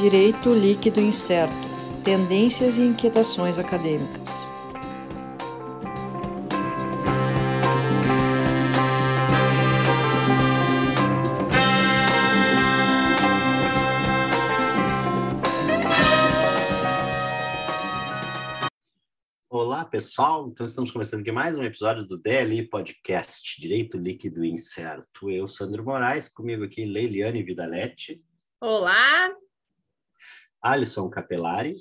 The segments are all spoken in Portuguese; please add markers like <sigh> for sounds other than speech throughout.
Direito líquido incerto: tendências e inquietações acadêmicas. Pessoal. Então, estamos começando aqui mais um episódio do DLI Podcast, Direito Líquido Incerto. Eu, Sandro Moraes, comigo aqui, Leiliane Vidalete. Olá! Alisson Capelari.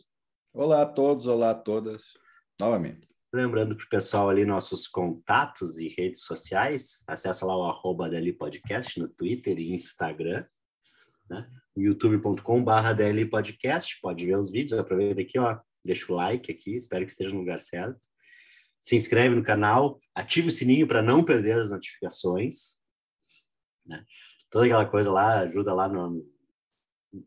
Olá a todos, olá a todas, novamente. Lembrando para o pessoal ali nossos contatos e redes sociais, acessa lá o arroba DLI Podcast no Twitter e Instagram, né? youtube.com.br DLI Podcast, pode ver os vídeos, aproveita aqui, ó, deixa o like aqui, espero que esteja no lugar certo. Se inscreve no canal, ativa o sininho para não perder as notificações. Né? Toda aquela coisa lá, ajuda lá no,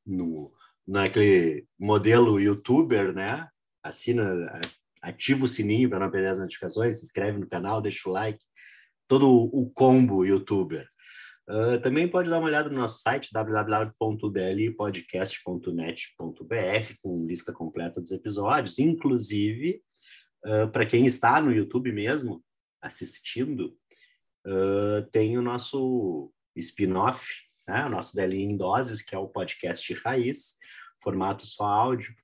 no, naquele modelo youtuber, né? Assina, ativa o sininho para não perder as notificações, se inscreve no canal, deixa o like, todo o combo youtuber. Uh, também pode dar uma olhada no nosso site www.dlpodcast.net.br com lista completa dos episódios, inclusive uh, para quem está no YouTube mesmo assistindo, uh, tem o nosso spin-off, né? o nosso DLI em doses, que é o podcast Raiz, formato só áudio,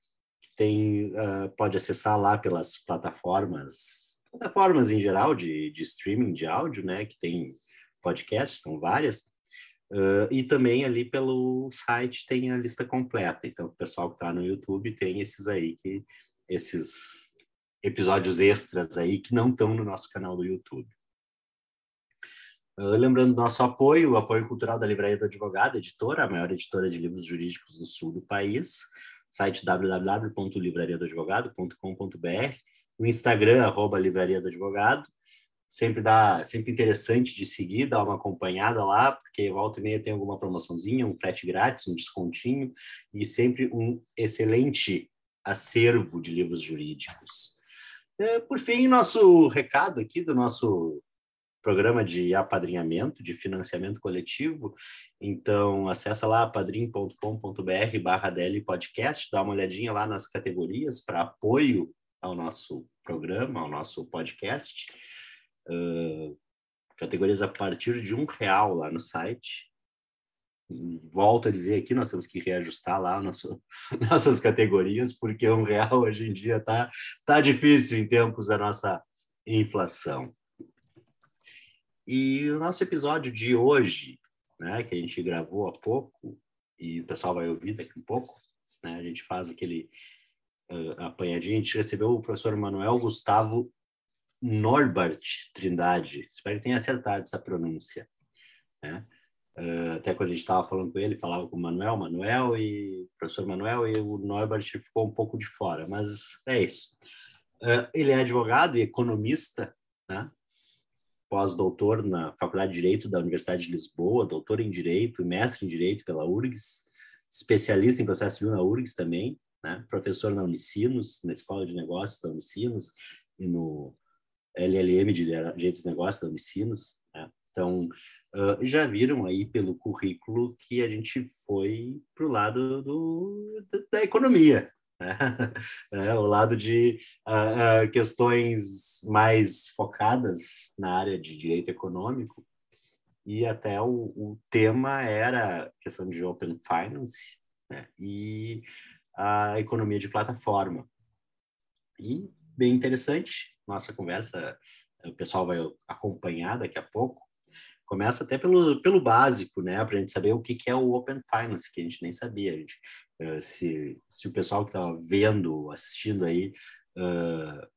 que tem pode acessar lá pelas plataformas, plataformas em geral de, de streaming de áudio, né? Que tem podcasts, são várias, uh, e também ali pelo site tem a lista completa. Então, o pessoal que está no YouTube tem esses aí, que esses episódios extras aí que não estão no nosso canal do YouTube. Uh, lembrando do nosso apoio, o apoio cultural da Livraria do Advogado, editora, a maior editora de livros jurídicos do sul do país, site www.livrariadoadvogado.com.br, o Instagram, arroba Livraria do Advogado, sempre dá, sempre interessante de seguir, dar uma acompanhada lá, porque volta e meia tem alguma promoçãozinha, um frete grátis, um descontinho e sempre um excelente acervo de livros jurídicos. É, por fim, nosso recado aqui do nosso programa de apadrinhamento, de financiamento coletivo. Então, acessa lá padrim.com.br barra Podcast, dá uma olhadinha lá nas categorias para apoio ao nosso programa, ao nosso podcast uh, categorias a partir de um real lá no site. Volto a dizer aqui, nós temos que reajustar lá nosso, <laughs> nossas categorias, porque um real hoje em dia está tá difícil em tempos da nossa inflação. E o nosso episódio de hoje, né, que a gente gravou há pouco, e o pessoal vai ouvir daqui um pouco, né, a gente faz aquele uh, apanhadinho, a gente recebeu o professor Manuel Gustavo Norbert Trindade, espero que tenha acertado essa pronúncia. Né? Uh, até quando a gente estava falando com ele, falava com o Manuel, Manuel e professor Manuel, e o Norbert ficou um pouco de fora, mas é isso. Uh, ele é advogado e economista, né? pós-doutor na Faculdade de Direito da Universidade de Lisboa, doutor em Direito e mestre em Direito pela URGS, especialista em processo civil na URGS também, né? professor na Unicinos, na Escola de Negócios da Unicinos e no LLM de Direito dos Negócios da Unicinos. Né? Então, uh, já viram aí pelo currículo que a gente foi para o lado do, da economia, né? <laughs> é, o lado de uh, uh, questões mais focadas na área de direito econômico. E até o, o tema era questão de open finance né? e a economia de plataforma. E bem interessante, nossa conversa, o pessoal vai acompanhar daqui a pouco. Começa até pelo, pelo básico, né? Para a gente saber o que, que é o Open Finance, que a gente nem sabia. Gente, uh, se, se o pessoal que está vendo, assistindo aí, uh,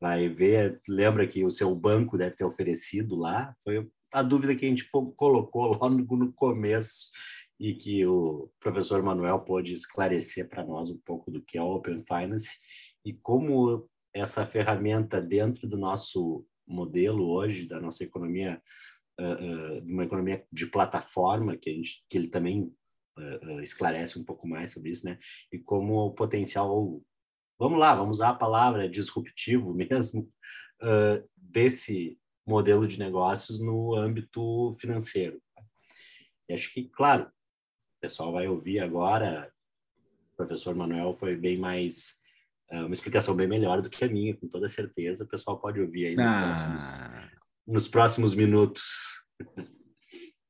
vai ver, lembra que o seu banco deve ter oferecido lá, foi a dúvida que a gente colocou lá no, no começo e que o professor Manuel pôde esclarecer para nós um pouco do que é o Open Finance e como essa ferramenta dentro do nosso modelo hoje, da nossa economia, uh, uh, uma economia de plataforma, que, a gente, que ele também uh, esclarece um pouco mais sobre isso, né? E como o potencial vamos lá, vamos usar a palavra disruptivo <laughs> mesmo, desse modelo de negócios no âmbito financeiro. E acho que, claro, o pessoal vai ouvir agora, o professor Manuel foi bem mais, uma explicação bem melhor do que a minha, com toda certeza, o pessoal pode ouvir aí nos, ah. próximos, nos próximos minutos.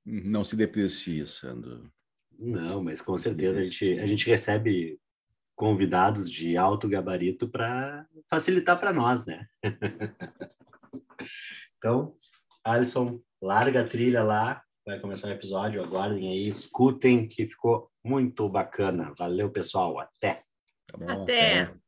Não se deprecie, Sandro. Não, mas com certeza a gente, a gente recebe convidados de alto gabarito para facilitar para nós, né? <laughs> então, Alisson, larga a trilha lá, vai começar o episódio, aguardem aí, escutem, que ficou muito bacana. Valeu, pessoal, até! Tá bom, até! até.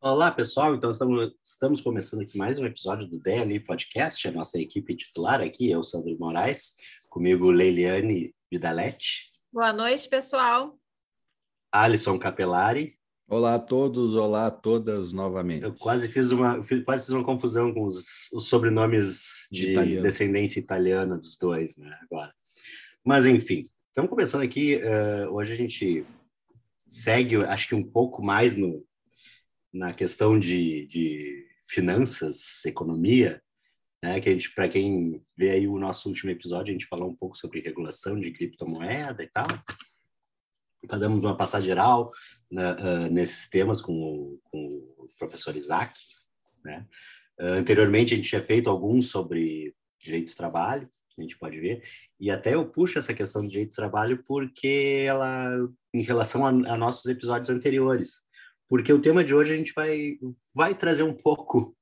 Olá, pessoal. Então, estamos, estamos começando aqui mais um episódio do DLI Podcast, a nossa equipe titular aqui, eu, Sandro Moraes, comigo Leiliane Vidalete. Boa noite, pessoal. Alisson Capelari. Olá a todos, olá a todas novamente. Eu quase fiz uma, quase fiz uma confusão com os, os sobrenomes de Italiano. descendência italiana dos dois, né, agora. Mas, enfim, estamos começando aqui, uh, hoje a gente segue, acho que um pouco mais no, na questão de, de finanças, economia, né, que a gente, para quem vê aí o nosso último episódio, a gente falou um pouco sobre regulação de criptomoeda e tal. Então, damos uma passada geral né, uh, nesses temas com o, com o professor Isaac. Né? Uh, anteriormente, a gente tinha feito alguns sobre direito do trabalho, a gente pode ver, e até eu puxo essa questão de direito do trabalho porque ela, em relação a, a nossos episódios anteriores, porque o tema de hoje a gente vai, vai trazer um pouco,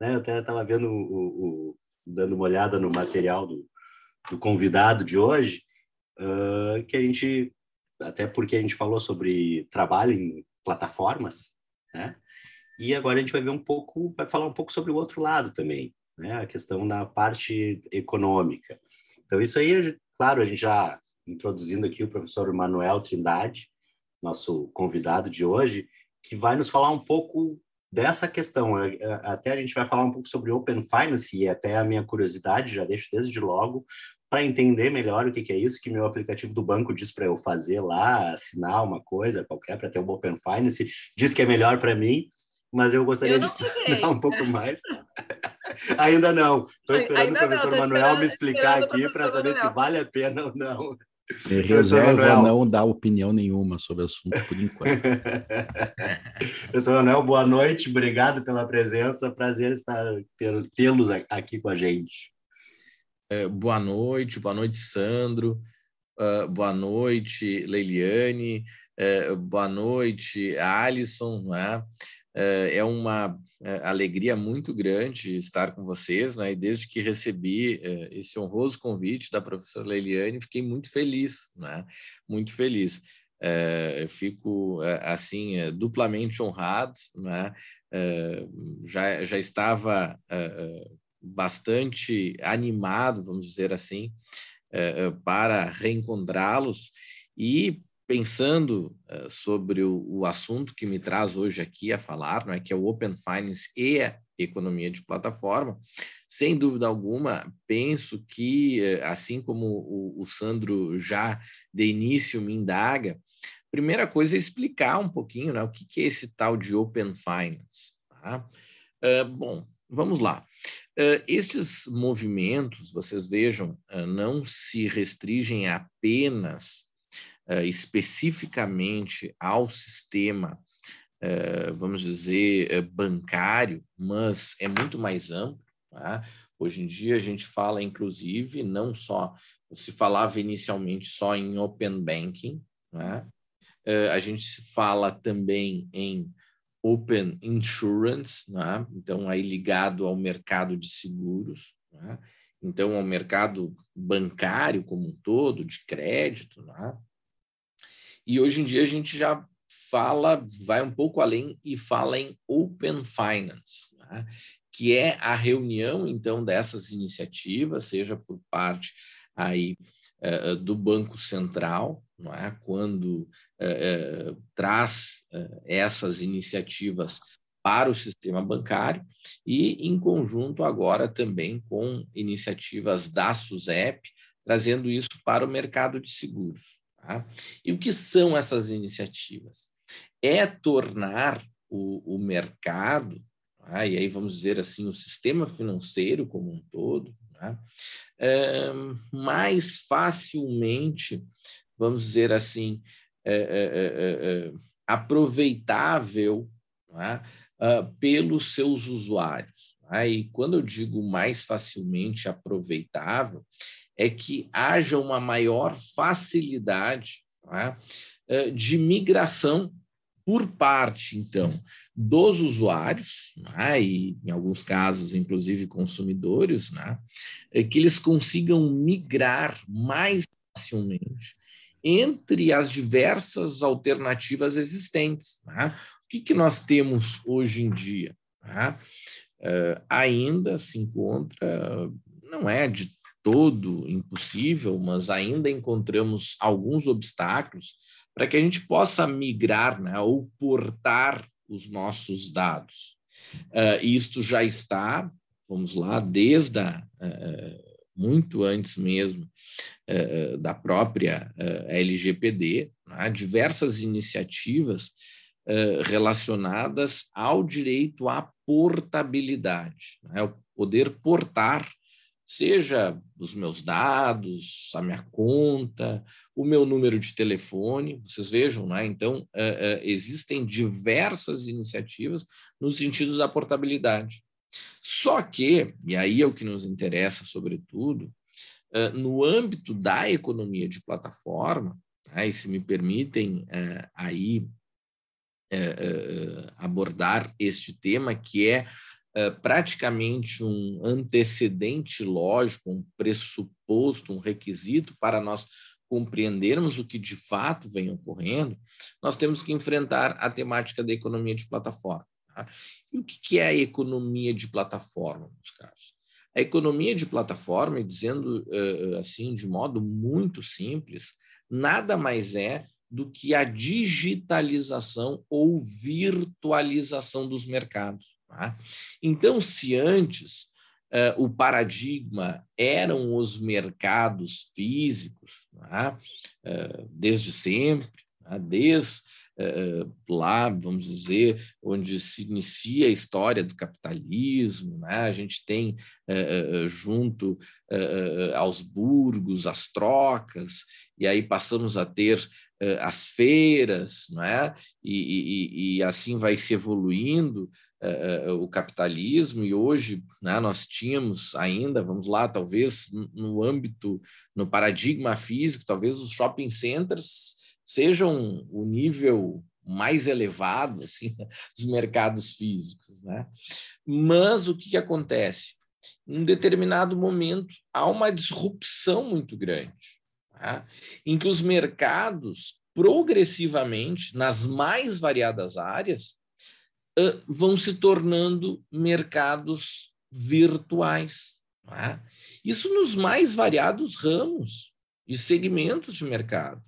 né? Eu até estava vendo, o, o, dando uma olhada no material do, do convidado de hoje, uh, que a gente, até porque a gente falou sobre trabalho em plataformas, né? E agora a gente vai ver um pouco, vai falar um pouco sobre o outro lado também, né? A questão da parte econômica. Então, isso aí, claro, a gente já introduzindo aqui o professor Manuel Trindade, nosso convidado de hoje, que vai nos falar um pouco dessa questão. É, é, até a gente vai falar um pouco sobre Open Finance e até a minha curiosidade, já deixo desde logo, para entender melhor o que, que, é isso que meu aplicativo do banco diz para eu fazer lá, assinar uma coisa qualquer para ter o Open Finance, diz que é melhor para mim, mas eu gostaria eu de estudar <laughs> um pouco mais. Ainda não. Estou esperando Ainda o professor não, Manuel me explicar aqui para saber Manuel. se vale a pena ou não. <laughs> Reserva não dar opinião nenhuma sobre o assunto por enquanto. <laughs> Professor Manuel, boa noite, obrigado pela presença, prazer estar tê-los aqui com a gente. É, boa noite, boa noite, Sandro, uh, boa noite, Leiliane, uh, boa noite, Alisson, né? uh, é uma alegria muito grande estar com vocês, né? E desde que recebi esse honroso convite da professora Leiliane, fiquei muito feliz, né? Muito feliz. É, fico assim duplamente honrado, né? já já estava bastante animado, vamos dizer assim, para reencontrá-los e pensando uh, sobre o, assunto que me traz hoje aqui a falar, não é, que é o Open Finance e a economia de plataforma, sem dúvida alguma, penso que, assim como o, Sandro já de início me indaga, primeira coisa é explicar um pouquinho né, o que, é esse tal de Open Finance. Tá? Bom, vamos lá. Uh, estes movimentos, vocês vejam, uh, não se restringem apenas uh, especificamente ao sistema, vamos dizer, bancário, mas é muito mais amplo. Tá? Hoje em dia a gente fala, inclusive, não só, se falava inicialmente só em open banking, né? a gente fala também em open insurance, né? então aí ligado ao mercado de seguros, né? então ao mercado bancário como um todo, de crédito, né? E hoje em dia a gente já fala, vai um pouco além e fala em Open Finance, que é a reunião, então, dessas iniciativas, seja por parte aí uh, do Banco Central, não é? quando uh, traz essas iniciativas para o sistema bancário e, em conjunto, agora também com iniciativas da SUSEP, trazendo isso para o mercado de seguros. Tá? E o que são essas iniciativas? É tornar o, o mercado, tá? e aí vamos dizer assim, o sistema financeiro como um todo, tá? É, mais facilmente, vamos dizer assim, é, é, aproveitável uh, pelos seus usuários. E quando eu digo mais facilmente aproveitável, é que haja uma maior facilidade uh, de migração por parte, então, dos usuários, né, e em alguns casos, inclusive consumidores, né, é que eles consigam migrar mais facilmente entre as diversas alternativas existentes. Né? O que, que nós temos hoje em dia? Uh, ainda se encontra, não é de todo impossível, mas ainda encontramos alguns obstáculos para que a gente possa migrar né, ou portar os nossos dados. Uh, isto já está, vamos lá, desde a, uh, muito antes mesmo uh, da própria LGPD, né, diversas iniciativas relacionadas ao direito à portabilidade, né, o poder portar seja os meus dados, a minha conta, o meu número de telefone, vocês vejam, né? Então, uh, uh, existem diversas iniciativas no sentido da portabilidade. Só que, e aí é o que nos interessa, sobretudo, uh, no âmbito da economia de plataforma, né? e se me permitem aí abordar este tema, que é é, praticamente um antecedente lógico, um pressuposto, um requisito para nós compreendermos o que de fato vem ocorrendo, nós temos que enfrentar a temática da economia de plataforma. Tá? E o que é a economia de plataforma, meus caros? A economia de plataforma, dizendo uh, assim de modo muito simples, nada mais é do que a digitalização ou virtualização dos mercados. Tá? Então, se antes uh, o paradigma eram os mercados físicos, tá? uh, desde sempre, tá? desde uh, lá, vamos dizer, onde se inicia a história do capitalismo, né? a gente tem junto aos burgos as trocas, e aí passamos a ter as feiras, não é? E, e, e, assim vai se evoluindo uh, o capitalismo, e hoje né, nós tínhamos ainda, vamos lá, talvez no âmbito, no paradigma físico, talvez os shopping centers sejam o nível mais elevado <laughs> assim, dos mercados físicos. Né? Mas o que, que acontece? Em determinado momento, há uma disrupção muito grande, tá? em que os mercados, progressivamente, nas mais variadas áreas, vão se tornando mercados virtuais. É? Isso nos mais variados ramos e segmentos de mercado.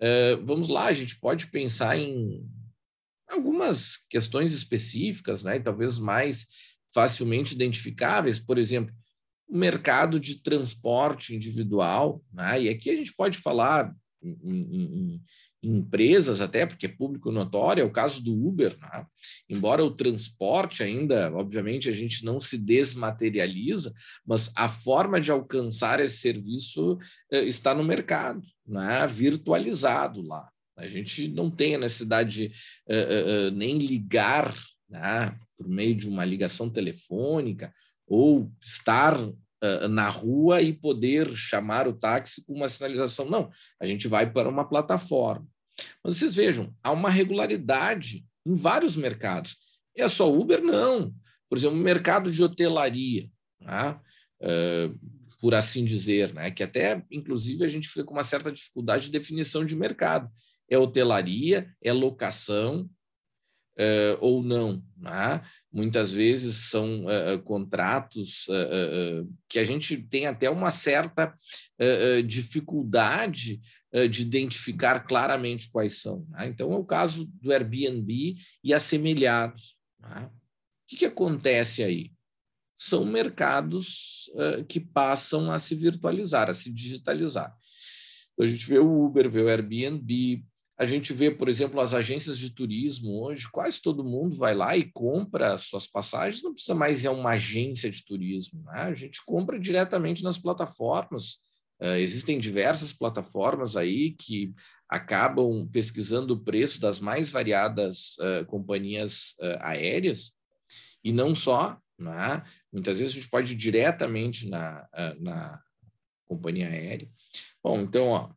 Uh, vamos lá, a gente pode pensar em algumas questões específicas, né, talvez mais facilmente identificáveis, por exemplo, o mercado de transporte individual, né, e aqui a gente pode falar em, em, empresas, até porque é público notório, é o caso do Uber, né? embora o transporte ainda, obviamente, a gente não se desmaterializa, mas a forma de alcançar esse serviço eh, está no mercado, né? virtualizado lá. A gente não tem a necessidade de uh, uh, nem ligar né? por meio de uma ligação telefônica ou estar na rua e poder chamar o táxi com uma sinalização. Não, a gente vai para uma plataforma. Mas vocês vejam, há uma regularidade em vários mercados. É só Uber? Não. Por exemplo, o mercado de hotelaria, né? por assim dizer, né? que até, inclusive, a gente fica com uma certa dificuldade de definição de mercado. É hotelaria, é locação uh, ou não. Né? Muitas vezes são uh, contratos que a gente tem até uma certa dificuldade de identificar claramente quais são. Né? Então, é o caso do Airbnb e assemelhados. Tá? O que, que acontece aí? São mercados uh, que passam a se virtualizar, a se digitalizar. Então, a gente vê o Uber, vê o Airbnb, a gente vê, por exemplo, as agências de turismo hoje, quase todo mundo vai lá e compra suas passagens, não precisa mais ir a uma agência de turismo, né? a gente compra diretamente nas plataformas. Uh, existem diversas plataformas aí que acabam pesquisando o preço das mais variadas uh, companhias uh, aéreas, e não só, né? muitas vezes a gente pode ir diretamente na, na companhia aérea. Bom, então, ó,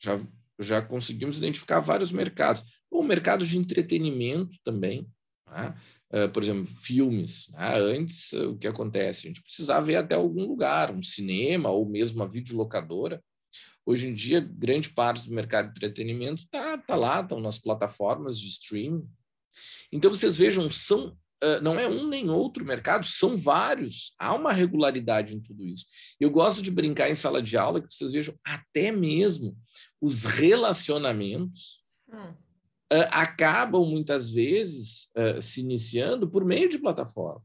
já já conseguimos identificar vários mercados. O mercado de entretenimento também, né? Uh, por exemplo, filmes. Né? Antes, uh, o que acontece? A gente precisava ir até algum lugar, um cinema ou mesmo uma videolocadora. Hoje em dia, grande parte do mercado de entretenimento está tá lá, estão nas plataformas de streaming. Então, vocês vejam, são Uh, não é um nem outro mercado, são vários. Há uma regularidade em tudo isso. Eu gosto de brincar em sala de aula que vocês vejam até mesmo os relacionamentos hum. Uh, acabam muitas vezes uh, se iniciando por meio de plataformas.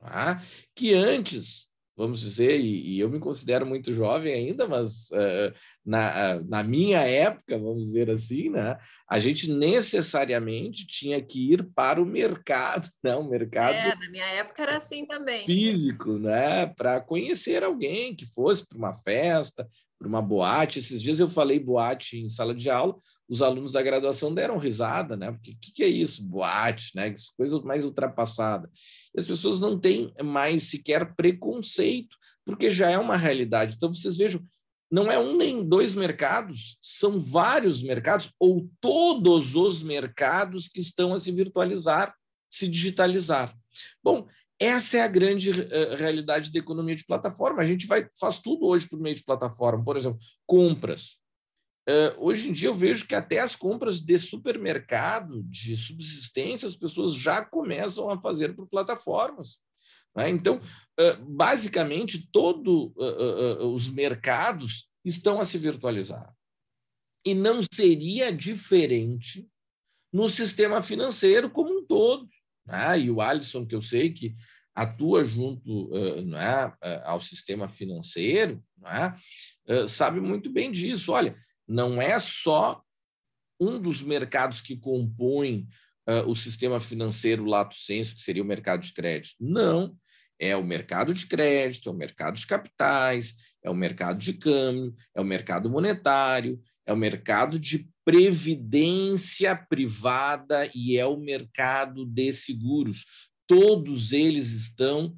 Tá? Que antes vamos dizer, e, e, eu me considero muito jovem ainda, mas uh, na, na minha época, vamos dizer assim, né, a gente necessariamente tinha que ir para o mercado, <laughs> né, o mercado. É, na minha época era assim também. Físico, né, para conhecer alguém que fosse para uma festa, para uma boate. Esses dias eu falei boate em sala de aula, os alunos da graduação deram risada, né? Porque o que, que, é isso, boate, né? Que coisa mais ultrapassada. E as pessoas não têm mais sequer preconceito, porque já é uma realidade. Então vocês vejam, não é um nem dois mercados, são vários mercados, ou todos os mercados que estão a se virtualizar, se digitalizar. Bom, essa é a grande uh, realidade da economia de plataforma. A gente vai, faz tudo hoje por meio de plataforma. Por exemplo, compras. Uh, hoje em dia eu vejo que até as compras de supermercado, de subsistência, as pessoas já começam a fazer por plataformas. Né? Então, uh, basicamente, todos os mercados estão a se virtualizar. E não seria diferente no sistema financeiro como um todo. Né? E o Alisson, que eu sei que atua junto uh, né, ao sistema financeiro, uh, sabe muito bem disso. Olha, não é só um dos mercados que compõem uh, o sistema financeiro lato senso, que seria o mercado de crédito. Não, é o mercado de crédito, é o mercado de capitais, é o mercado de câmbio, é o mercado monetário, é o mercado de previdência privada e é o mercado de seguros. Todos eles estão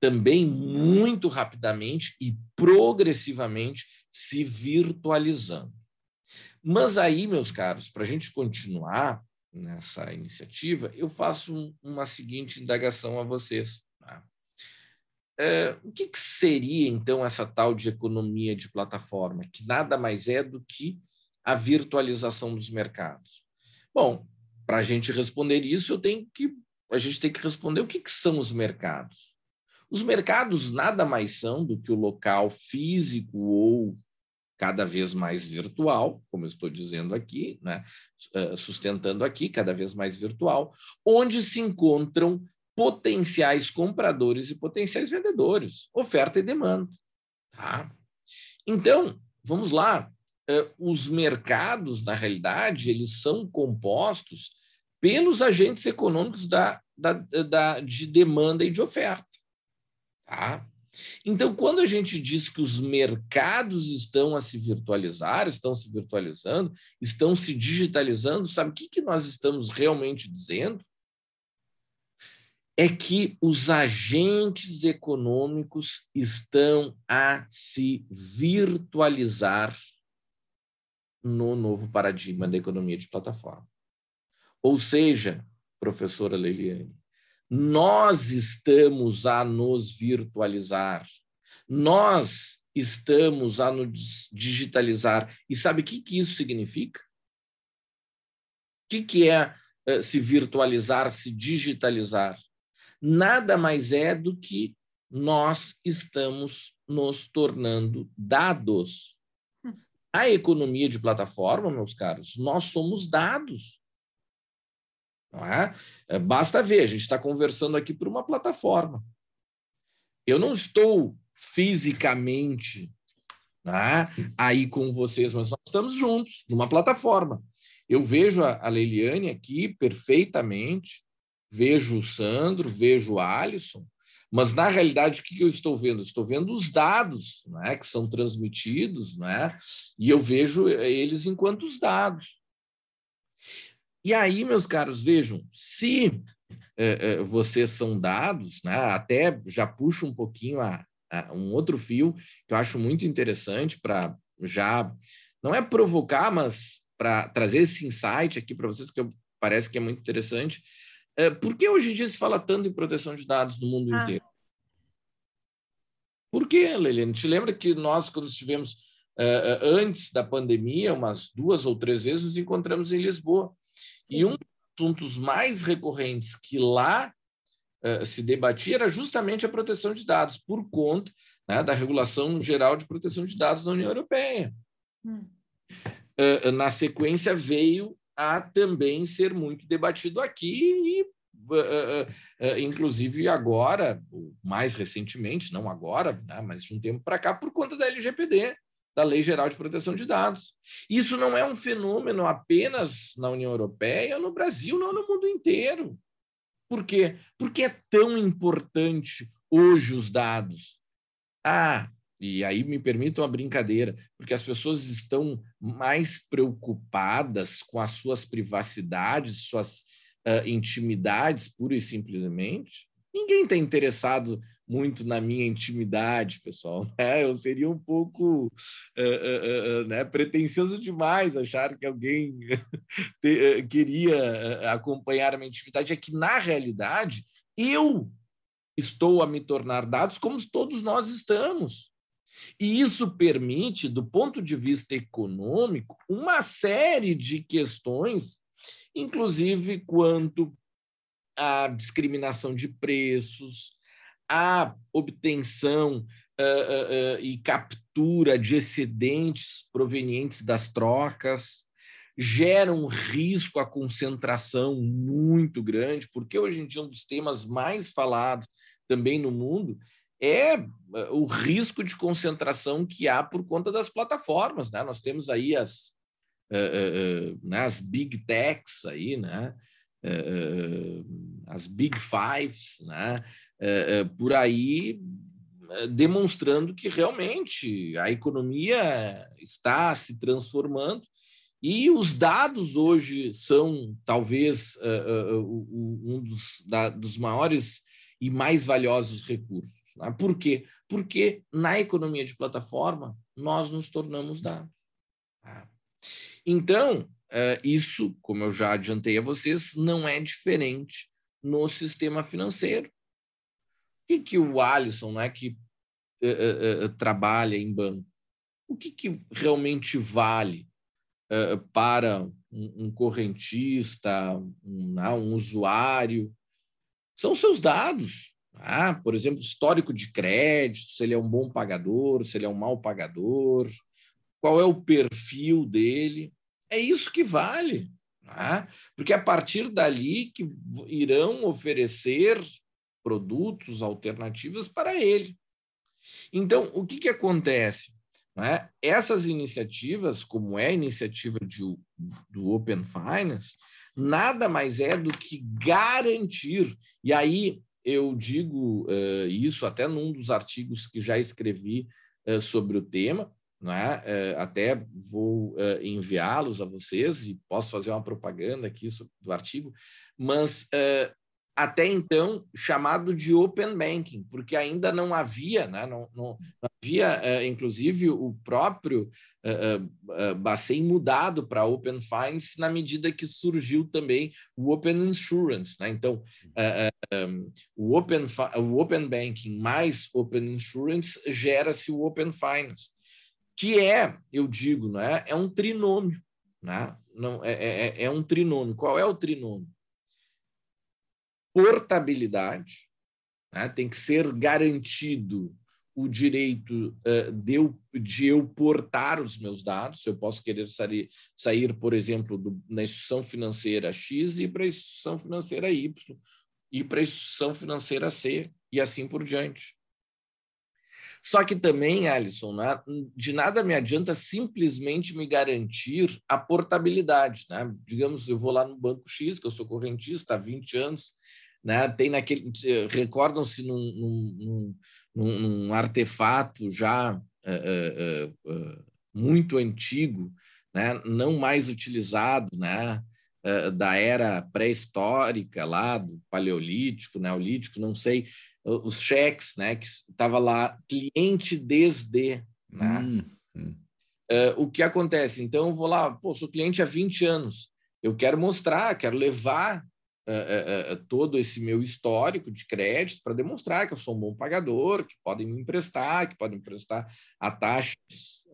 também muito rapidamente e progressivamente se virtualizando. Mas aí, meus caros, para a gente continuar nessa iniciativa, eu faço um, uma seguinte indagação a vocês. Tá? É, o que, que seria, então, essa tal de economia de plataforma, que nada mais é do que a virtualização dos mercados? Bom, para a gente responder isso, eu tenho que, a gente tem que responder o que, que são os mercados. Os mercados nada mais são do que o local físico ou cada vez mais virtual, como eu estou dizendo aqui, né? Eh, sustentando aqui, cada vez mais virtual, onde se encontram potenciais compradores e potenciais vendedores, oferta e demanda. Tá? Então, vamos lá. Uh, os mercados, na realidade, eles são compostos pelos agentes econômicos da, da, da, de demanda e de oferta. Tá? Então, quando a gente diz que os mercados estão a se virtualizar, estão se virtualizando, estão se digitalizando, sabe o que, que nós estamos realmente dizendo? É que os agentes econômicos estão a se virtualizar no novo paradigma da economia de plataforma. Ou seja, professora Leiliane, nós estamos a nos virtualizar, nós estamos a nos digitalizar. E sabe o que, que isso significa? O que, que é uh, se virtualizar, se digitalizar? Nada mais é do que nós estamos nos tornando dados. Hum. A economia de plataforma, meus caros, nós somos dados. É? é? Basta ver, a gente está conversando aqui por uma plataforma. Eu não estou fisicamente né, aí com vocês, mas nós estamos juntos numa plataforma. Eu vejo a, Leiliane aqui perfeitamente, vejo o Sandro, vejo o Alisson, mas na realidade o que eu estou vendo? Estou vendo os dados né, que são transmitidos, né, e eu vejo eles enquanto os dados. E aí, meus caros, vejam, se é, é, vocês são dados, né, até já puxo um pouquinho a, a, um outro fio que eu acho muito interessante para já, não é provocar, mas para trazer esse insight aqui para vocês, que eu, parece que é muito interessante. É, por que hoje em dia se fala tanto em proteção de dados no mundo ah. inteiro? Por que, Leliane? Te lembra que nós, quando estivemos uh, antes da pandemia, umas duas ou três vezes, nos encontramos em Lisboa. Sim. E um dos assuntos mais recorrentes que lá uh, se debatia era justamente a proteção de dados, por conta né, da regulação geral de proteção de dados da União Europeia. Hum. Uh, na sequência, veio a também ser muito debatido aqui e Uh, uh, inclusive agora, mais recentemente, não agora, né, mas de um tempo para cá, por conta da LGPD da Lei Geral de Proteção de Dados. Isso não é um fenômeno apenas na União Europeia, no Brasil, não no mundo inteiro. Por quê? Porque é tão importante hoje os dados. Ah, e aí me permitam a brincadeira, porque as pessoas estão mais preocupadas com as suas privacidades, suas uh, intimidades, pura e simplesmente, Ninguém está interessado muito na minha intimidade, pessoal. <laughs> Né? Eu seria um pouco uh, uh, né, pretencioso demais achar que alguém <laughs> te, queria acompanhar a minha intimidade. É que, na realidade, eu estou a me tornar dados como todos nós estamos. E isso permite, do ponto de vista econômico, uma série de questões, inclusive quanto a discriminação de preços, a obtenção uh, uh, uh, e captura de excedentes provenientes das trocas, gera um risco à concentração muito grande, porque hoje em dia um dos temas mais falados também no mundo é o risco de concentração que há por conta das plataformas. Né? Nós temos aí as, né, as big techs aí, né? uh, as Big Fives, né? Uh, por aí demonstrando que realmente a economia está se transformando e os dados hoje são talvez um dos, da, dos maiores e mais valiosos recursos. Né? Por quê? Porque na economia de plataforma nós nos tornamos dados. Tá? Então, isso, como eu já adiantei a vocês, não é diferente no sistema financeiro. O que, que o Alisson, né, que uh, uh, trabalha em banco, o que, que realmente vale para um, um correntista, um, ah, um, usuário? São seus dados. Ah, por exemplo, histórico de crédito, se ele é um bom pagador, se ele é um mau pagador, qual é o perfil dele é isso que vale. Né? Porque é a partir dali que irão oferecer produtos alternativos para ele. Então, o que, que acontece? Né? Essas iniciativas, como é a iniciativa de, do Open Finance, nada mais é do que garantir, e aí eu digo uh, isso até num dos artigos que já escrevi uh, sobre o tema, né? Uh, até vou enviá-los a vocês e posso fazer uma propaganda aqui do artigo, mas até então chamado de Open Banking, porque ainda não havia, né? não, não, não havia, inclusive, o próprio uh, Bacen mudado para Open Finance na medida que surgiu também o Open Insurance. Né? Então, um, o, open, o Open Banking mais Open Insurance gera-se o Open Finance que é, eu digo, não é, é um trinômio, né? Não é, é, é, é um trinômio. Qual é o trinômio? Portabilidade, né? tem que ser garantido o direito uh, de, eu, de eu portar os meus dados. Eu posso querer sair, sair por exemplo, do, na instituição financeira X e para a instituição financeira Y, e para a instituição financeira C, e assim por diante. Só que também, Alisson, de nada me adianta simplesmente me garantir a portabilidade. Né? Digamos, eu vou lá no Banco X, que eu sou correntista há 20 anos, né? tem naquele. Recordam-se num, num, num, num, artefato já uh, uh, uh, muito antigo, né? não mais utilizado, né? da era pré-histórica lá, do paleolítico, neolítico, não sei, os cheques, né, que estava lá cliente desde, né? Hum, hum. Uh, o que acontece? Então, eu vou lá, pô, sou cliente há 20 anos, eu quero mostrar, quero levar uh, uh, todo esse meu histórico de crédito para demonstrar que eu sou um bom pagador, que podem me emprestar, que podem emprestar a taxas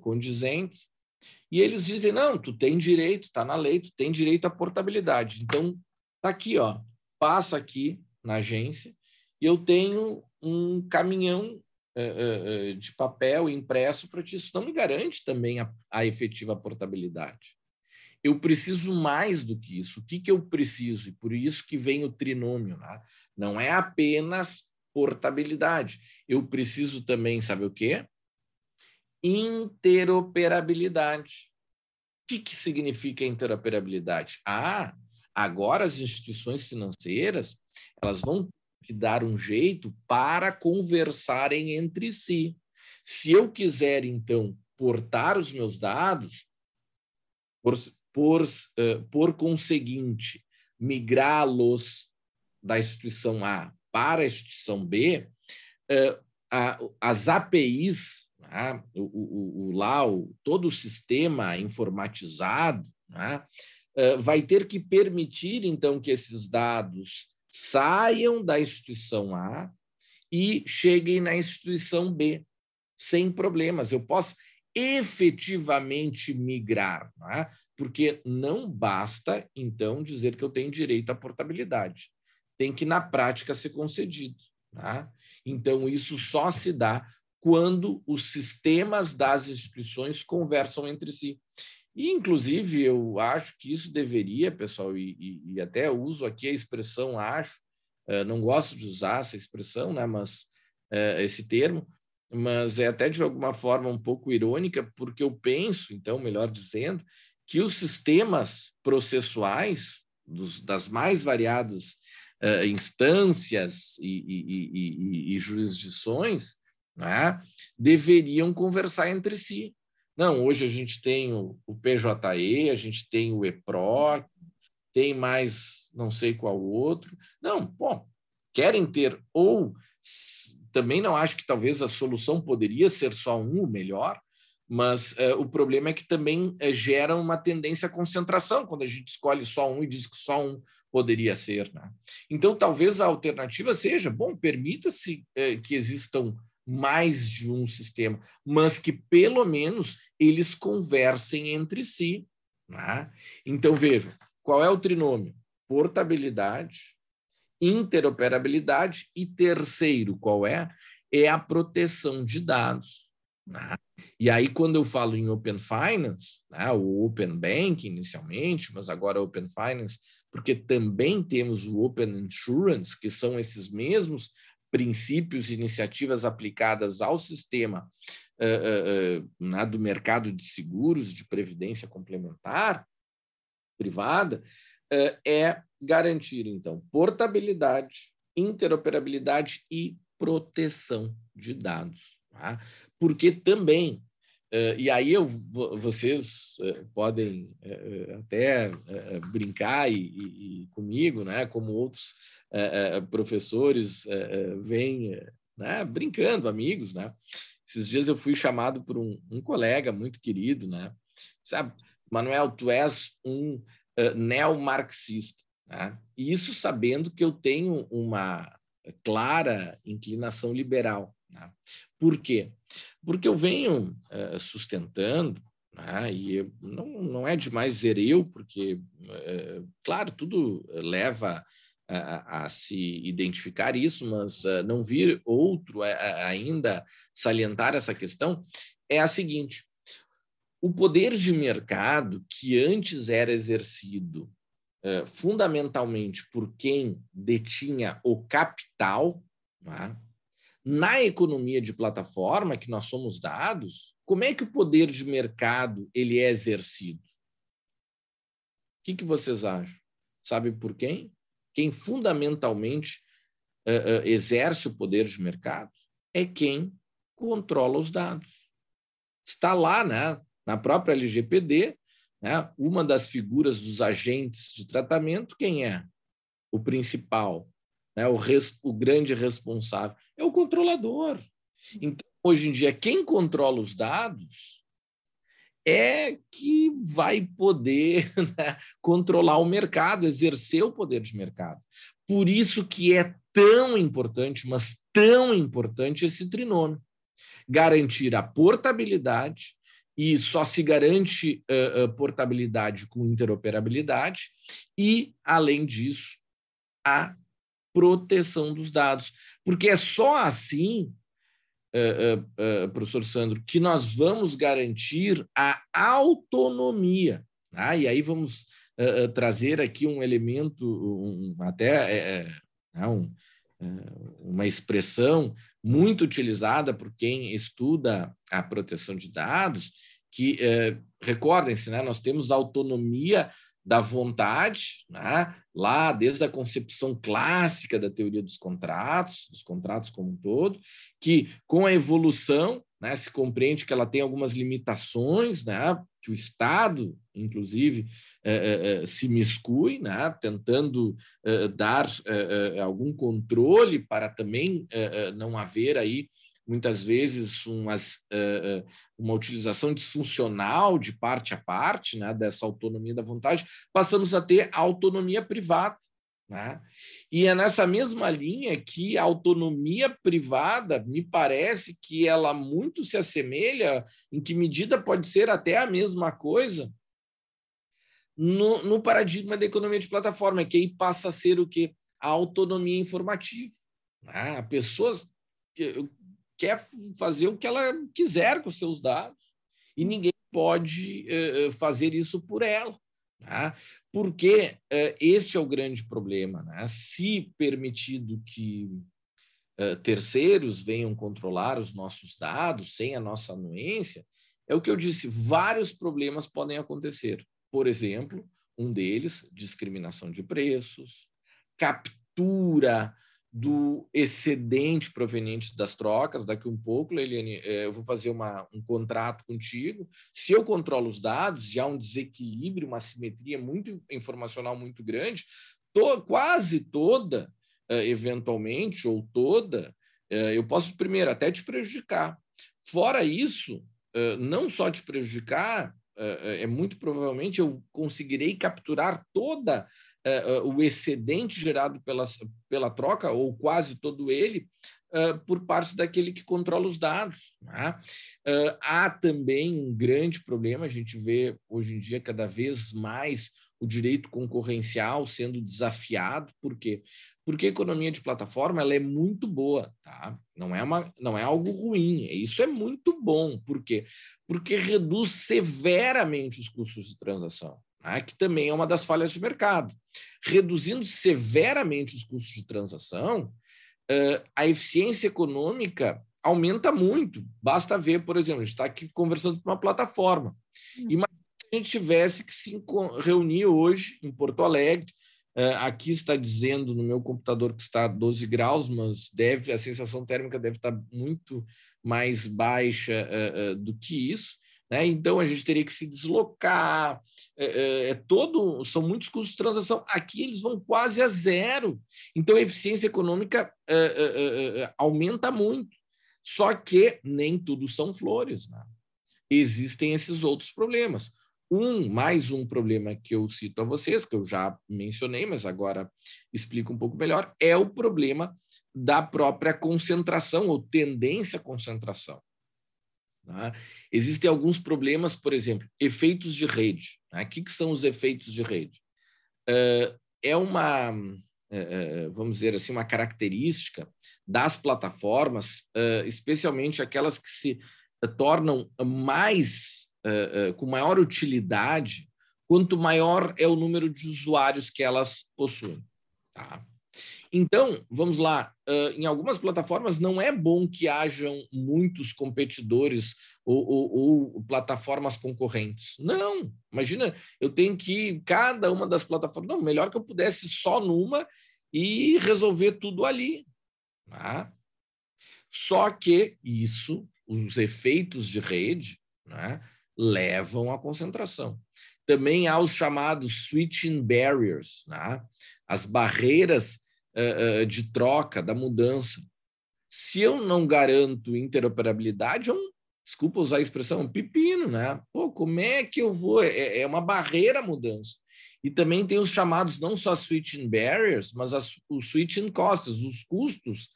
condizentes. E eles dizem, não, tu tem direito, está na lei, tu tem direito à portabilidade. Então, tá aqui, ó, passa aqui na agência, e eu tenho um caminhão de papel impresso para ti. Isso não me garante também a, a, efetiva portabilidade. Eu preciso mais do que isso. O que, que eu preciso? E por isso que vem o trinômio. Né? Não é apenas portabilidade. Eu preciso também, sabe o quê? Interoperabilidade. O que, que significa interoperabilidade? Ah, agora as instituições financeiras elas vão dar um jeito para conversarem entre si. Se eu quiser, então, portar os meus dados, por, uh, por conseguinte, migrá-los da instituição A para a instituição B, uh, a, as APIs, né, o, o, o, lá, o, todo o sistema informatizado, né, uh, vai ter que permitir, então, que esses dados saiam da instituição A e cheguem na instituição B, sem problemas. Eu posso efetivamente migrar, não é? Porque não basta, então, dizer que eu tenho direito à portabilidade. Tem que, na prática, ser concedido. É? Então, isso só se dá quando os sistemas das instituições conversam entre si. E, inclusive, eu acho que isso deveria, pessoal, e, e, e até uso aqui a expressão acho, uh, não gosto de usar essa expressão, né, mas uh, esse termo, mas é até de alguma forma um pouco irônica, porque eu penso, então, melhor dizendo, que os sistemas processuais dos, das mais variadas uh, instâncias e, e, e, e jurisdições né, deveriam conversar entre si. Não, hoje a gente tem o, o PJE, a gente tem o EPRO, tem mais não sei qual outro. Não, pô, querem ter, ou também não acho que talvez a solução poderia ser só um, o melhor, mas é, o problema é que também é, gera uma tendência à concentração quando a gente escolhe só um e diz que só um poderia ser. Né? Então, talvez a alternativa seja, bom, permita-se é, que existam mais de um sistema, mas que pelo menos eles conversem entre si. Né? Então, vejam, qual é o trinômio? Portabilidade, interoperabilidade e terceiro, qual é? É a proteção de dados. Né? E aí, quando eu falo em Open Finance, né, o Open Banking inicialmente, mas agora Open Finance, porque também temos o Open Insurance, que são esses mesmos princípios e iniciativas aplicadas ao sistema uh, uh, uh, do mercado de seguros, de previdência complementar privada, é garantir, então, portabilidade, interoperabilidade e proteção de dados. Tá? Porque também Uh, e aí eu, vocês uh, podem uh, até brincar e, e, e, comigo, né? Como outros professores vêm né? brincando, amigos, né? Esses dias eu fui chamado por um, um colega muito querido, né? Sabe, Manuel, tu és um neomarxista, né? E isso sabendo que eu tenho uma clara inclinação liberal. Né? Por quê? Porque eu venho uh, sustentando, né? e não, não é demais dizer eu, porque, uh, claro, tudo leva a, a se identificar isso, mas uh, não vir outro a, ainda salientar essa questão, é a seguinte: o poder de mercado que antes era exercido fundamentalmente por quem detinha o capital, né? Na economia de plataforma que nós somos dados, como é que o poder de mercado ele é exercido? O que, que vocês acham? Sabe por quem? Quem fundamentalmente uh, uh, exerce o poder de mercado é quem controla os dados. Está lá, né, na própria LGPD, né, uma das figuras dos agentes de tratamento, quem é? O principal, né, o, res, o grande responsável, é o controlador. Então, hoje em dia, quem controla os dados é que vai poder <laughs> né, controlar o mercado, exercer o poder de mercado. Por isso que é tão importante, mas tão importante esse trinômio. Garantir a portabilidade, e só se garante uh, portabilidade com interoperabilidade, e, além disso, a proteção dos dados. Porque é só assim uh, uh, professor Sandro, que nós vamos garantir a autonomia. Tá? E aí vamos trazer aqui um elemento, um, até é, é um, uma expressão muito utilizada por quem estuda a proteção de dados, que, recordem-se, né, nós temos autonomia da vontade, né? lá desde a concepção clássica da teoria dos contratos, dos contratos como um todo, que com a evolução né, se compreende que ela tem algumas limitações, né, que o Estado, inclusive, eh, eh, se miscui, né, tentando eh, dar algum controle para também não haver aí muitas vezes umas, uh, uma utilização disfuncional de parte a parte né, dessa autonomia da vontade, passamos a ter a autonomia privada. Né? E é nessa mesma linha que a autonomia privada, me parece que ela muito se assemelha, em que medida pode ser até a mesma coisa, no, no paradigma da economia de plataforma, que aí passa a ser o que? A autonomia informativa. Né? Pessoas quer fazer o que ela quiser com os seus dados e hum. ninguém pode uh, fazer isso por ela. Né? Porque uh, este é o grande problema. Né? Se permitido que uh, terceiros venham controlar os nossos dados sem a nossa anuência, é o que eu disse, vários problemas podem acontecer. Por exemplo, um deles, discriminação de preços, captura do excedente proveniente das trocas. Daqui um pouco, Leiliane, é, eu vou fazer uma, um contrato contigo. Se eu controlo os dados, já há um desequilíbrio, uma simetria muito informacional muito grande, quase toda, é, eventualmente, ou toda, é, eu posso, primeiro, até te prejudicar. Fora isso, não só te prejudicar, é muito provavelmente eu conseguirei capturar toda o excedente gerado pela, pela troca, ou quase todo ele, uh, por parte daquele que controla os dados. Né? há também um grande problema, a gente vê hoje em dia cada vez mais o direito concorrencial sendo desafiado, por quê? Porque a economia de plataforma ela é muito boa, tá? Não é, uma, não é algo ruim, isso é muito bom, por quê? Porque reduz severamente os custos de transação né, que também é uma das falhas de mercado. Reduzindo severamente os custos de transação, uh, a eficiência econômica aumenta muito. Basta ver, por exemplo, a gente está aqui conversando com uma plataforma. Hum. Imagina se a gente tivesse que se reunir hoje em Porto Alegre. Uh, aqui está dizendo no meu computador que está a 12 graus, mas deve a sensação térmica deve estar muito mais baixa uh, uh, do que isso. Né? Então a gente teria que se deslocar, é, é, é, todo, são muitos custos de transação. Aqui eles vão quase a zero. Então a eficiência econômica é, é, é aumenta muito. Só que nem tudo são flores. Né? Existem esses outros problemas. Um, mais um problema que eu cito a vocês, que eu já mencionei, mas agora explico um pouco melhor, é o problema da própria concentração ou tendência à concentração. Tá? Existem alguns problemas, por exemplo, efeitos de rede. Né? O que, que são os efeitos de rede? Uh, é uma vamos dizer assim, uma característica das plataformas, especialmente aquelas que se tornam mais com maior utilidade quanto maior é o número de usuários que elas possuem. Tá? Então, vamos lá, uh, em algumas plataformas não é bom que hajam muitos competidores ou, ou, ou, plataformas concorrentes. Não, imagina, eu tenho que cada uma das plataformas. Não, melhor que eu pudesse só numa e resolver tudo ali. Tá? Só que isso, os efeitos de rede, né, levam à concentração. Também há os chamados switching barriers, né? as barreiras de troca, da mudança. Se eu não garanto interoperabilidade, é desculpa usar a expressão, um pepino, né? Pô, como é que eu vou? É, é uma barreira a mudança. E também tem os chamados não só switching barriers, mas as, os switching costs, os custos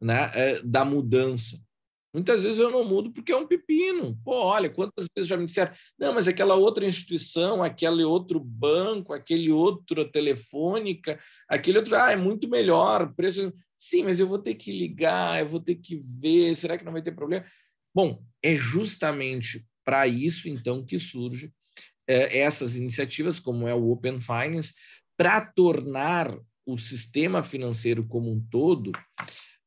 né, da mudança. Muitas vezes eu não mudo porque é um pepino. Pô, olha, quantas vezes já me disseram, não, mas aquela outra instituição, aquele outro banco, aquele outro telefônica, aquele outro, ah, é muito melhor, preço. Sim, mas eu vou ter que ligar, eu vou ter que ver, será que não vai ter problema? Bom, é justamente para isso, então, que surge é, essas iniciativas, como é o Open Finance, para tornar o sistema financeiro como um todo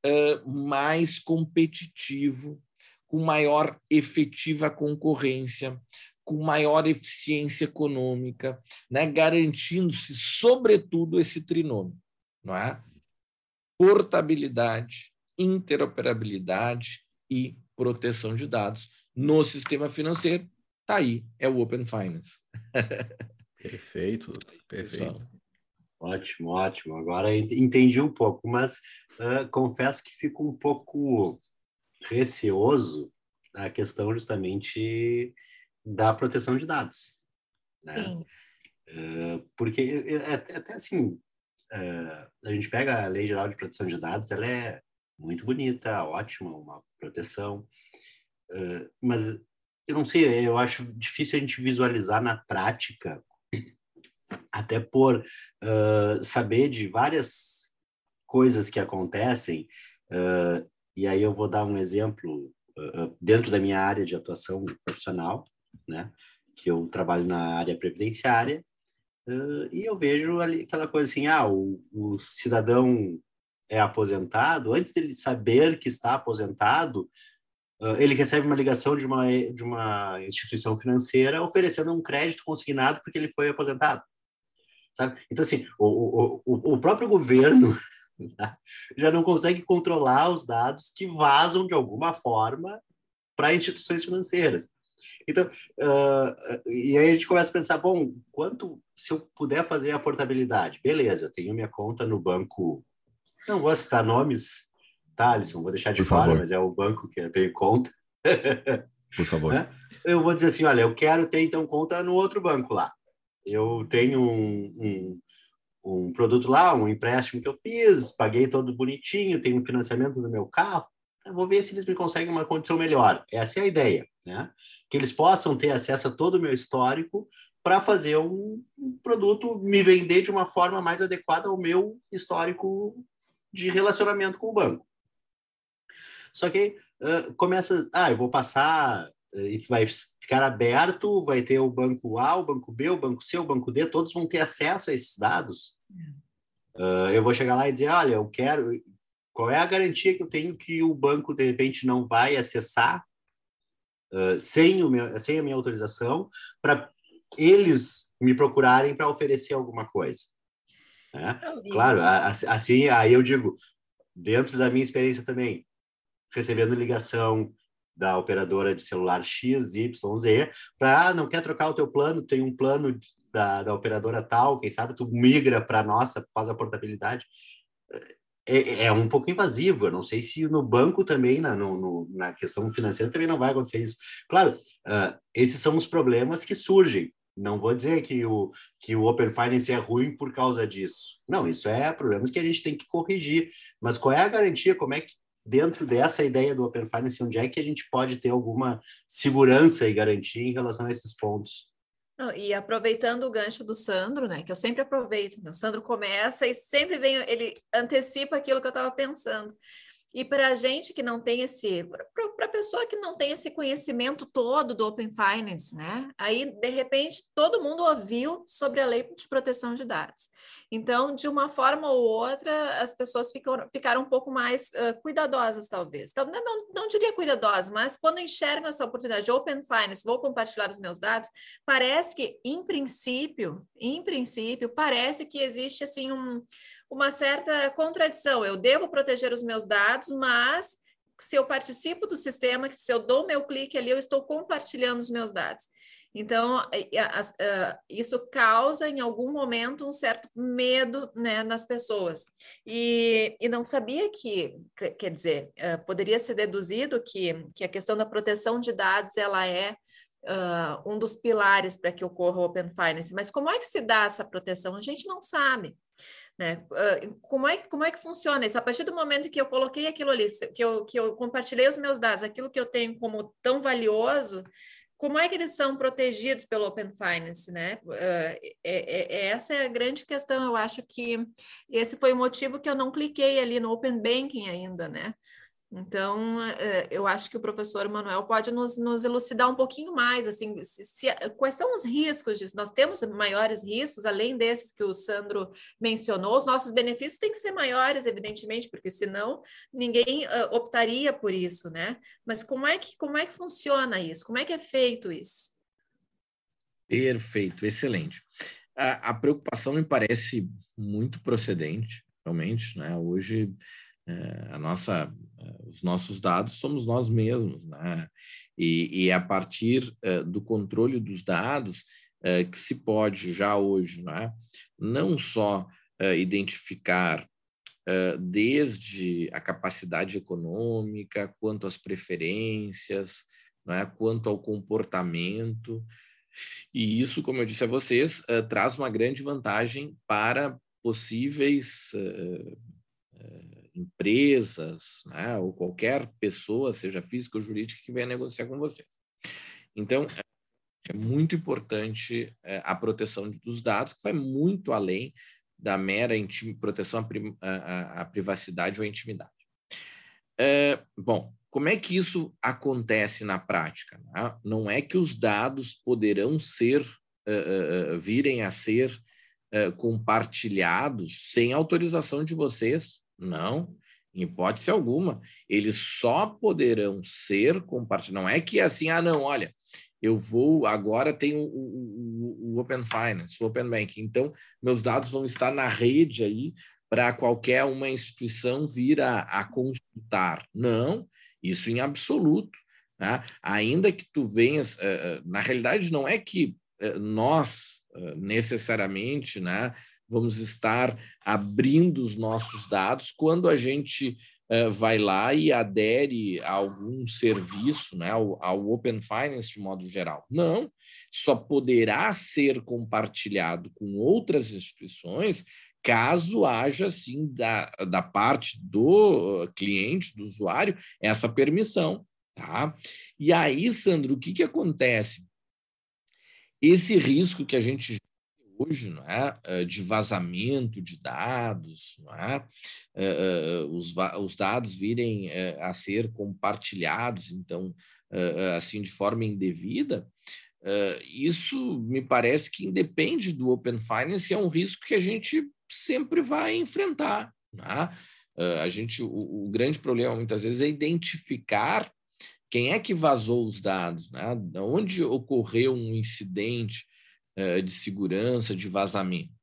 uh, mais competitivo, com maior efetiva concorrência, com maior eficiência econômica, né? garantindo-se, sobretudo, esse trinômio, não é? Portabilidade, interoperabilidade e proteção de dados no sistema financeiro. Tá aí, é o Open Finance. <laughs> perfeito, perfeito. Ótimo, ótimo. Agora entendi um pouco, mas uh, confesso que fico um pouco receoso na questão justamente da proteção de dados. Né? Uh, porque até, até assim, uh, a gente pega a Lei Geral de Proteção de Dados, ela é muito bonita, ótima, uma proteção, mas eu não sei, eu acho difícil a gente visualizar na prática até por uh, saber de várias coisas que acontecem, uh, e aí eu vou dar um exemplo uh, dentro da minha área de atuação profissional, né, que eu trabalho na área previdenciária, e eu vejo ali aquela coisa assim, ah, o, o cidadão é aposentado, antes dele saber que está aposentado, ele recebe uma ligação de uma, de uma instituição financeira oferecendo um crédito consignado porque ele foi aposentado sabe? Então, assim, o, o, o próprio governo <laughs> né, já não consegue controlar os dados que vazam de alguma forma para instituições financeiras. Então, uh, e aí a gente começa a pensar, bom, quanto se eu puder fazer a portabilidade? Beleza, eu tenho minha conta no banco, não vou citar nomes, tá, Alisson, vou deixar de Por fora, favor. mas é o banco que eu tenho conta. Por favor. <laughs> Né? Eu vou dizer assim, olha, eu quero ter então conta no outro banco lá. Eu tenho um, um, um, produto lá, um empréstimo que eu fiz, paguei todo bonitinho, tenho um financiamento do meu carro. Vou ver se eles me conseguem uma condição melhor. Essa é a ideia, né? Que eles possam ter acesso a todo o meu histórico para fazer um, um produto, me vender de uma forma mais adequada ao meu histórico de relacionamento com o banco. Só que uh, começa, ah, eu vou passar e vai ficar aberto, vai ter o banco A, o banco B, o banco C, o banco D, todos vão ter acesso a esses dados. Uh, eu vou chegar lá e dizer, olha, eu quero, qual é a garantia que eu tenho que o banco de repente não vai acessar uh, sem, o meu, sem a minha autorização para eles me procurarem para oferecer alguma coisa. Né? Claro, assim, aí eu digo, dentro da minha experiência também, recebendo ligação da operadora de celular X, Y, Z, para ah, não quer trocar o teu plano, tem um plano da, da operadora tal, quem sabe tu migra para nossa, faz a portabilidade. É, é, um pouco invasivo, eu não sei se no banco também, na, no, no, na questão financeira também não vai acontecer isso. Claro, uh, esses são os problemas que surgem. Não vou dizer que o, que o Open Finance é ruim por causa disso. Não, isso é problemas que a gente tem que corrigir. Mas qual é a garantia? Como é que dentro dessa ideia do Open Finance, onde é que a gente pode ter alguma segurança e garantia em relação a esses pontos? Não, e aproveitando o gancho do Sandro, né, que eu sempre aproveito, né, o Sandro começa e sempre vem, ele antecipa aquilo que eu estava pensando. E para a gente que não tem esse, para a pessoa que não tem esse conhecimento todo do Open Finance, né? Aí, de repente, todo mundo ouviu sobre a lei de proteção de dados. Então, de uma forma ou outra, as pessoas ficam, ficaram um pouco mais uh, cuidadosas, talvez. Então, não, não diria cuidadosas, mas quando enxergam essa oportunidade de Open Finance, vou compartilhar os meus dados, parece que, em princípio, em princípio, parece que existe assim um uma certa contradição. Eu devo proteger os meus dados, mas se eu participo do sistema, se eu dou meu clique ali, eu estou compartilhando os meus dados. Então, isso causa em algum momento um certo medo né, nas pessoas. E, e não sabia que, quer dizer, poderia ser deduzido que, que a questão da proteção de dados ela é uh, um dos pilares para que ocorra o Open Finance. Mas como é que se dá essa proteção? A gente não sabe. Né? como, é, como é que funciona isso? A partir do momento que eu coloquei aquilo ali, que eu, que eu compartilhei os meus dados, aquilo que eu tenho como tão valioso, como é que eles são protegidos pelo Open Finance, né? Uh, é, é, essa é a grande questão. Eu acho que esse foi o motivo que eu não cliquei ali no Open Banking ainda, né? Então, eh, eu acho que o professor Manuel pode nos, nos elucidar um pouquinho mais, assim, se, se, quais são os riscos disso? Nós temos maiores riscos, além desses que o Sandro mencionou, os nossos benefícios têm que ser maiores, evidentemente, porque senão ninguém uh, optaria por isso, né? Mas como é, que, como é que funciona isso? Como é que é feito isso? Perfeito, excelente. A, a preocupação me parece muito procedente, realmente, né? Hoje é, a nossa, é, os nossos dados somos nós mesmos, né? E, e é a partir é, do controle dos dados é, que se pode já hoje, né? Não só é, identificar desde a capacidade econômica, quanto às preferências, né? quanto ao comportamento. E isso, como eu disse a vocês, traz uma grande vantagem para possíveis empresas, né, ou qualquer pessoa, seja física ou jurídica, que venha negociar com vocês. Então, é muito importante é, a proteção dos dados, que vai muito além da mera proteção à, privacidade ou à intimidade. É, bom, como é que isso acontece na prática? Né? Não é que os dados poderão ser, uh, uh, virem a ser compartilhados sem autorização de vocês não, em hipótese alguma. Eles só poderão ser compartilhados. Não é que assim, ah, não, olha, eu vou agora tem o, o, o, Open Finance, o Open Banking. Então, meus dados vão estar na rede aí para qualquer uma instituição vir a, a, consultar. Não, isso em absoluto. Né? Ainda que tu venhas, uh, na realidade não é que uh, nós necessariamente, né, vamos estar abrindo os nossos dados quando a gente uh, vai lá e adere a algum serviço, né, ao, ao Open Finance de modo geral. Não, só poderá ser compartilhado com outras instituições caso haja, sim, da, da parte do cliente, do usuário, essa permissão. Tá? E aí, Sandro, o que, que acontece? Esse risco que a gente hoje, não é? Eh, de vazamento de dados, não é? Eh, eh, os, os dados virem a ser compartilhados, então, assim, de forma indevida, isso me parece que independe do Open Finance, é um risco que a gente sempre vai enfrentar. É? A gente, o, o grande problema muitas vezes é identificar quem é que vazou os dados, né? onde ocorreu um incidente, de segurança, de vazamento.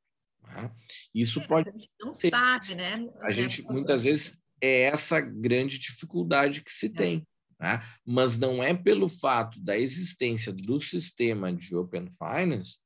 Né? Isso é, pode. A gente não ter... sabe, né? A gente muitas vezes é essa grande dificuldade que se é. tem. Né? Mas não é pelo fato da existência do sistema de Open Finance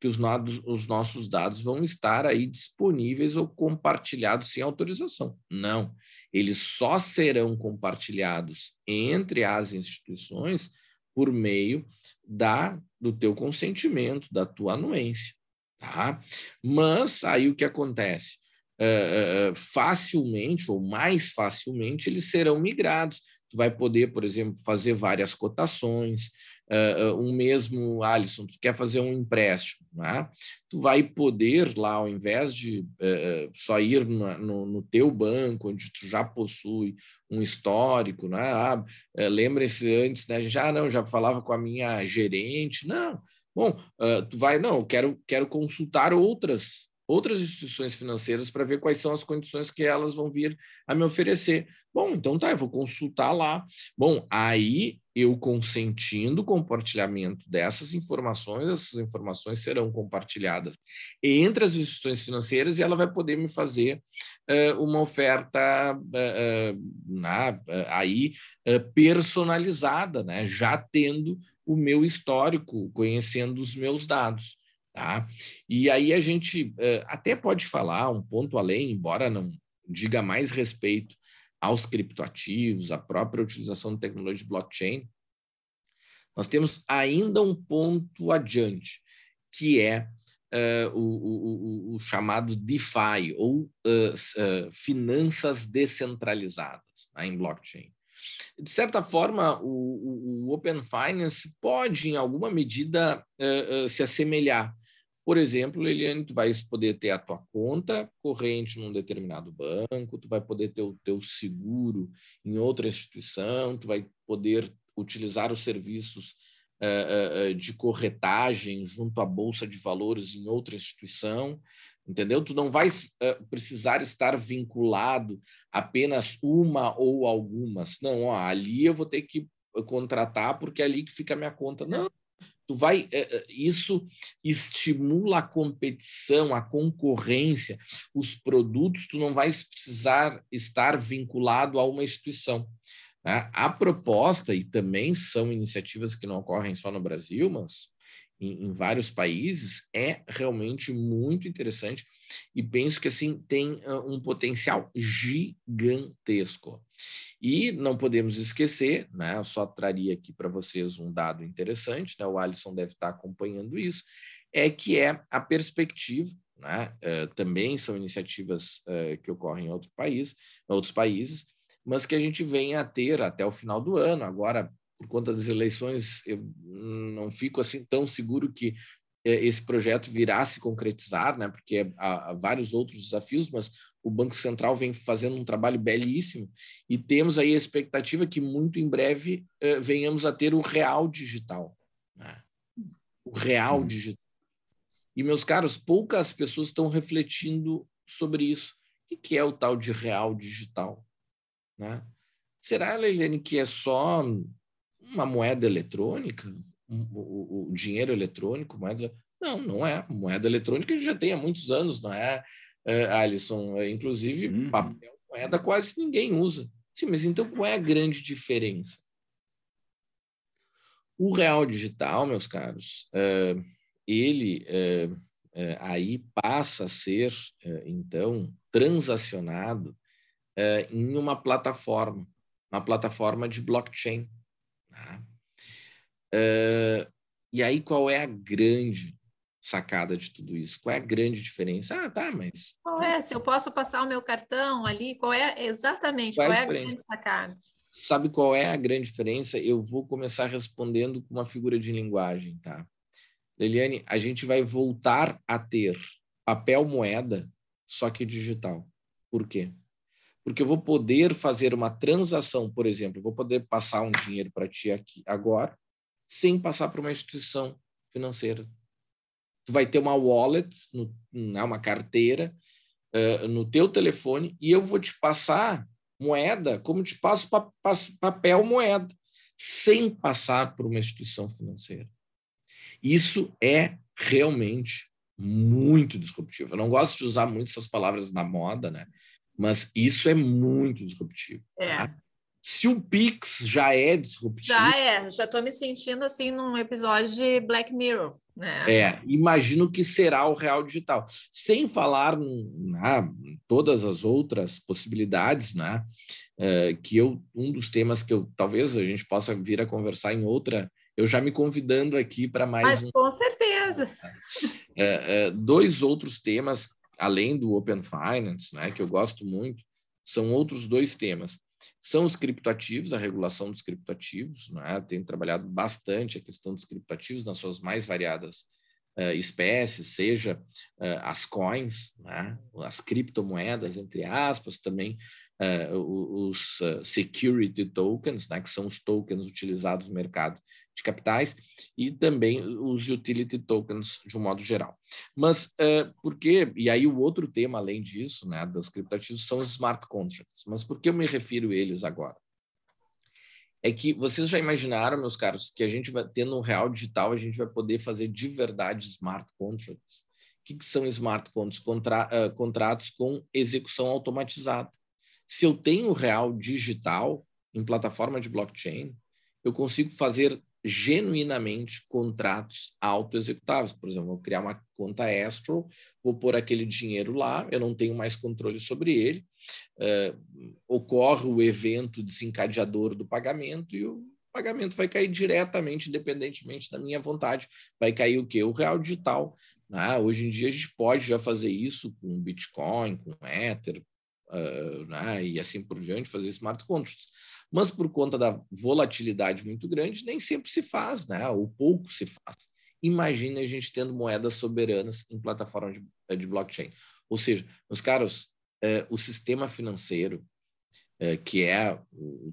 que os, nodos, os nossos dados vão estar aí disponíveis ou compartilhados sem autorização. Não, eles só serão compartilhados entre as instituições por meio da do teu consentimento, da tua anuência, tá? Mas aí o que acontece? Uh, facilmente ou mais facilmente eles serão migrados. Tu vai poder, por exemplo, fazer várias cotações, uh, um mesmo, Alisson, tu quer fazer um empréstimo, né? tu vai poder lá, ao invés de uh, só ir no, no, teu banco, onde tu já possui um histórico, né? Ah, uh, Lembre-se antes, né? Já ah, não, já falava com a minha gerente, não. Bom, tu vai, não, quero, quero consultar outras outras instituições financeiras para ver quais são as condições que elas vão vir a me oferecer. Bom, então tá, eu vou consultar lá. Bom, aí eu consentindo o compartilhamento dessas informações, essas informações serão compartilhadas entre as instituições financeiras e ela vai poder me fazer uh, uma oferta uh, uh, aí personalizada, né? já tendo o meu histórico, conhecendo os meus dados. Tá? E aí a gente até pode falar um ponto além, embora não diga mais respeito aos criptoativos, à própria utilização de tecnologia de blockchain, nós temos ainda um ponto adiante, que é uh, o, o, o, chamado DeFi, ou uh, uh, finanças descentralizadas né, em blockchain. De certa forma, o, o, Open Finance pode, em alguma medida, se assemelhar por exemplo, Eliane, tu vai poder ter a tua conta corrente num determinado banco, tu vai poder ter o teu seguro em outra instituição, tu vai poder utilizar os serviços uh, uh, de corretagem junto à bolsa de valores em outra instituição, entendeu? Tu não vai uh, precisar estar vinculado apenas uma ou algumas. Não, ó, ali eu vou ter que contratar porque é ali que fica a minha conta. Não, tu vai é, é, isso estimula a competição, a concorrência, os produtos, tu não vais precisar estar vinculado a uma instituição. Né? A proposta, e também são iniciativas que não ocorrem só no Brasil, mas em, em, vários países, é realmente muito interessante e penso que assim tem uh, um potencial gigantesco. E não podemos esquecer, né, eu só traria aqui para vocês um dado interessante, né, o Alisson deve estar acompanhando isso, é que é a perspectiva, né, uh, também são iniciativas uh, que ocorrem em outro país, outros países, mas que a gente vem a ter até o final do ano. Agora, por conta das eleições, eu não fico assim tão seguro que eh, esse projeto virá se concretizar, né? Porque há, há, vários outros desafios, mas o Banco Central vem fazendo um trabalho belíssimo e temos aí a expectativa que muito em breve eh, venhamos a ter o real digital, né? o real hum. digital. E meus caros, poucas pessoas estão refletindo sobre isso. O que é o tal de real digital? Né? Será, Leilene, que é só uma moeda eletrônica? o, o, dinheiro eletrônico, moeda. Não, não é. Moeda eletrônica já tem há muitos anos, não é, é Alisson? É, inclusive, uhum. papel moeda quase ninguém usa. Sim, mas então qual é a grande diferença? O real digital, meus caros, é, ele é, aí passa a ser, então, transacionado em uma plataforma, uma plataforma de blockchain. Tá? Uh, e aí, qual é a grande sacada de tudo isso? Qual é a grande diferença? Ah, tá, mas. Qual é? Se eu posso passar o meu cartão ali, qual é exatamente? Qual, qual é a, a grande sacada? Sabe qual é a grande diferença? Eu vou começar respondendo com uma figura de linguagem, tá? Leliane, a gente vai voltar a ter papel moeda, só que digital. Por quê? Porque eu vou poder fazer uma transação, por exemplo, vou poder passar um dinheiro para ti aqui agora, sem passar por uma instituição financeira. Tu vai ter uma wallet, no, né, uma carteira, uh, no teu telefone e eu vou te passar moeda como te passo pa, pa, papel moeda, sem passar por uma instituição financeira. Isso é realmente muito disruptivo. Eu não gosto de usar muito essas palavras na moda, né? Mas isso é muito disruptivo. É. Tá? se o Pix já é disruptivo. Já é, já estou me sentindo assim num episódio de Black Mirror. Né? É, imagino que será o real digital. Sem falar né, todas as outras possibilidades, né? É, que eu, um dos temas que eu talvez a gente possa vir a conversar em outra, eu já me convidando aqui para mais. Mas um... com certeza. É, é, dois outros temas, além do Open Finance, né, que eu gosto muito, são outros dois temas são os criptoativos, a regulação dos criptoativos, né? Tenho trabalhado bastante a questão dos criptoativos nas suas mais variadas uh, espécies, seja uh, as coins, né? as criptomoedas, entre aspas, também uh, os security tokens, né? que são os tokens utilizados no mercado de capitais, e também os utility tokens de um modo geral. Mas uh, por e aí o outro tema além disso, né, das criptativos, são os smart contracts. Mas por que eu me refiro a eles agora? É que vocês já imaginaram, meus caros, que a gente vai ter no real digital, a gente vai poder fazer de verdade smart contracts. O que, que são smart contracts? Contra, uh, contratos com execução automatizada. Se eu tenho real digital em plataforma de blockchain, eu consigo fazer genuinamente contratos auto-executáveis. Por exemplo, vou criar uma conta Astro, vou pôr aquele dinheiro lá, eu não tenho mais controle sobre ele, uh, ocorre o evento desencadeador do pagamento e o pagamento vai cair diretamente, independentemente da minha vontade. Vai cair o quê? O real digital. Né? Hoje em dia a gente pode já fazer isso com Bitcoin, com Ether, uh, né? e assim por diante, fazer smart contracts mas por conta da volatilidade muito grande, nem sempre se faz, né? ou pouco se faz. Imagine a gente tendo moedas soberanas em plataforma de, de blockchain. Ou seja, meus caros, eh, o sistema financeiro, eh, que é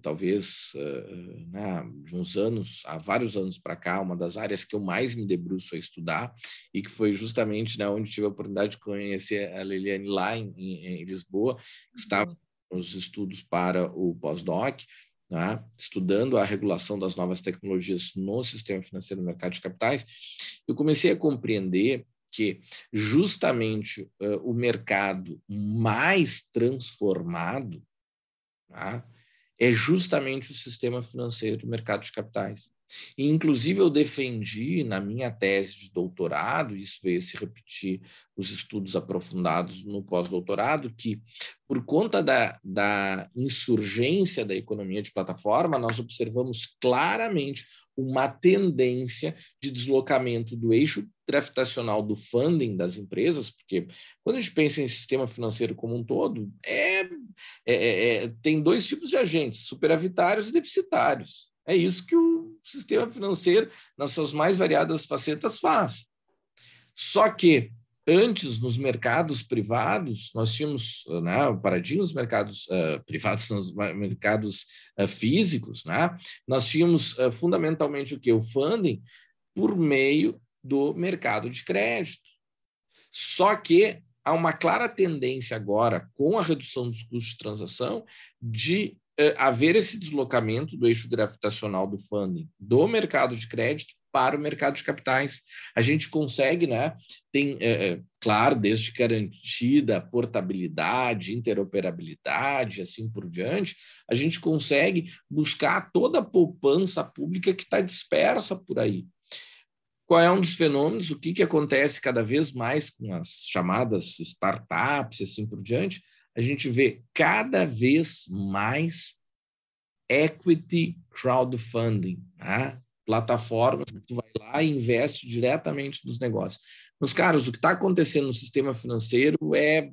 talvez eh, né, de uns anos, há vários anos para cá, uma das áreas que eu mais me debruço a estudar e que foi justamente né, onde tive a oportunidade de conhecer a Liliane lá em, em, em Lisboa, que estava uhum. nos estudos para o pós-doc, né, estudando a regulação das novas tecnologias no sistema financeiro do mercado de capitais, eu comecei a compreender que justamente uh, o mercado mais transformado tá, é justamente o sistema financeiro do mercado de capitais. E, inclusive, eu defendi na minha tese de doutorado, isso veio se repetir os estudos aprofundados no pós-doutorado, que, por conta da, da insurgência da economia de plataforma, nós observamos claramente uma tendência de deslocamento do eixo gravitacional do funding das empresas, porque quando a gente pensa em sistema financeiro como um todo, é, é, é, é tem dois tipos de agentes, superavitários e deficitários. É isso que o sistema financeiro, nas suas mais variadas facetas, faz. Só que antes, nos mercados privados, nós tínhamos né, o paradigma dos mercados uh, privados, nos mercados uh, físicos, né? nós tínhamos uh, fundamentalmente o que? O funding por meio do mercado de crédito. Só que há uma clara tendência agora, com a redução dos custos de transação, de haver esse deslocamento do eixo gravitacional do funding do mercado de crédito para o mercado de capitais. A gente consegue, né? Tem, é, claro, desde garantida portabilidade, interoperabilidade, assim por diante, a gente consegue buscar toda a poupança pública que está dispersa por aí. Qual é um dos fenômenos? O que, que acontece cada vez mais com as chamadas startups, assim por diante? A gente vê cada vez mais equity crowdfunding, né? plataformas que tu vai lá e investe diretamente nos negócios. Meus caros, o que está acontecendo no sistema financeiro é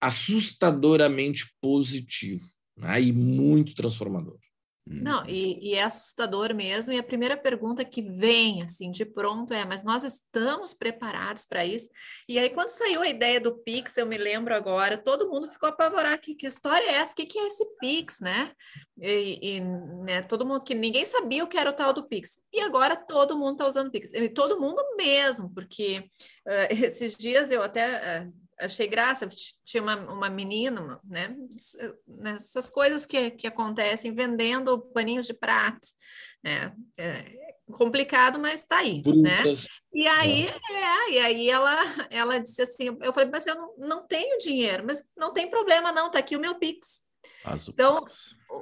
assustadoramente positivo né? e muito transformador. Não, uhum. e, e, é assustador mesmo. E a primeira pergunta que vem, assim, de pronto é: mas nós estamos preparados para isso? E aí, quando saiu a ideia do Pix, eu me lembro agora, todo mundo ficou apavorado: que, que história é essa? O que, que é esse Pix, né? E, e né, todo mundo que ninguém sabia o que era o tal do Pix. E agora todo mundo está usando Pix. E todo mundo mesmo, porque uh, <laughs> esses dias eu até. Uh, achei graça, tinha uma, uma menina, né? Essas coisas que, que acontecem vendendo paninhos de prato, né? É complicado, mas está aí, né? E aí, é, e aí ela, ela disse assim, eu falei, mas eu não, não tenho dinheiro, mas não tem problema não, tá aqui o meu Pix. Faz então,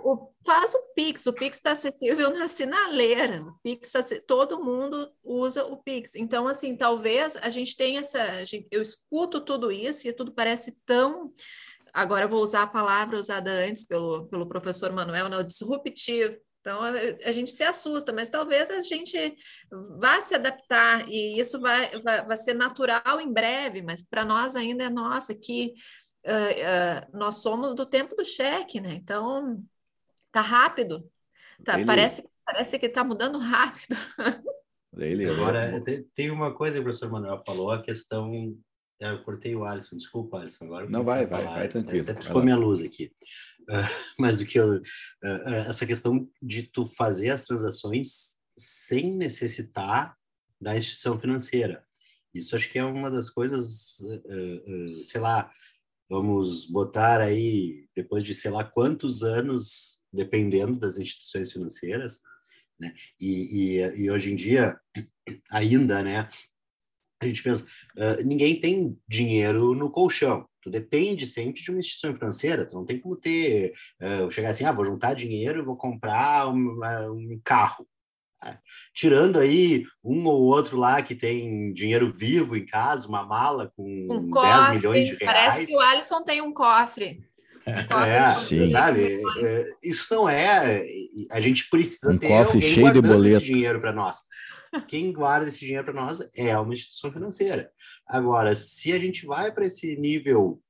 o, faz o Pix, o Pix está acessível na sinaleira, o Pix, tá, todo mundo usa o Pix. Então, assim, talvez a gente tenha essa. Gente, eu escuto tudo isso e tudo parece tão. Agora vou usar a palavra usada antes pelo, pelo professor Manuel, né, disruptivo. Então, a, a, gente se assusta, mas talvez a gente vá se adaptar e isso vai, vai, vai ser natural em breve, mas para nós ainda é nossa, que uh, uh, nós somos do tempo do cheque, né? Então, Tá rápido. Tá, parece, parece que tá mudando rápido. Ele, agora, tem, tem uma coisa que o professor Manuel falou, a questão é, eu cortei o Alisson, desculpa, Alisson. Agora não, vai, vai, vai, tranquilo. Até piscou minha luz aqui. Uh, mas o que eu. Uh, uh, essa questão de tu fazer as transações sem necessitar da instituição financeira. Isso acho que é uma das coisas, sei lá, vamos botar aí, depois de sei lá quantos anos, dependendo das instituições financeiras, né? E, e, e hoje em dia, ainda, né? a gente pensa, uh, ninguém tem dinheiro no colchão. Tu depende sempre de uma instituição financeira. Tu não tem como ter, uh, chegar assim, ah, vou juntar dinheiro e vou comprar um, um carro. Uh, tirando aí um ou outro lá que tem dinheiro vivo em casa, uma mala com um 10 cofre, milhões de reais. Parece que o Alisson tem um cofre. É, sim. sabe? É, isso não é. A gente precisa um ter cofre cheio de boleto. esse dinheiro para nós. Quem guarda esse dinheiro para nós é uma instituição financeira. Agora, se a gente vai para esse nível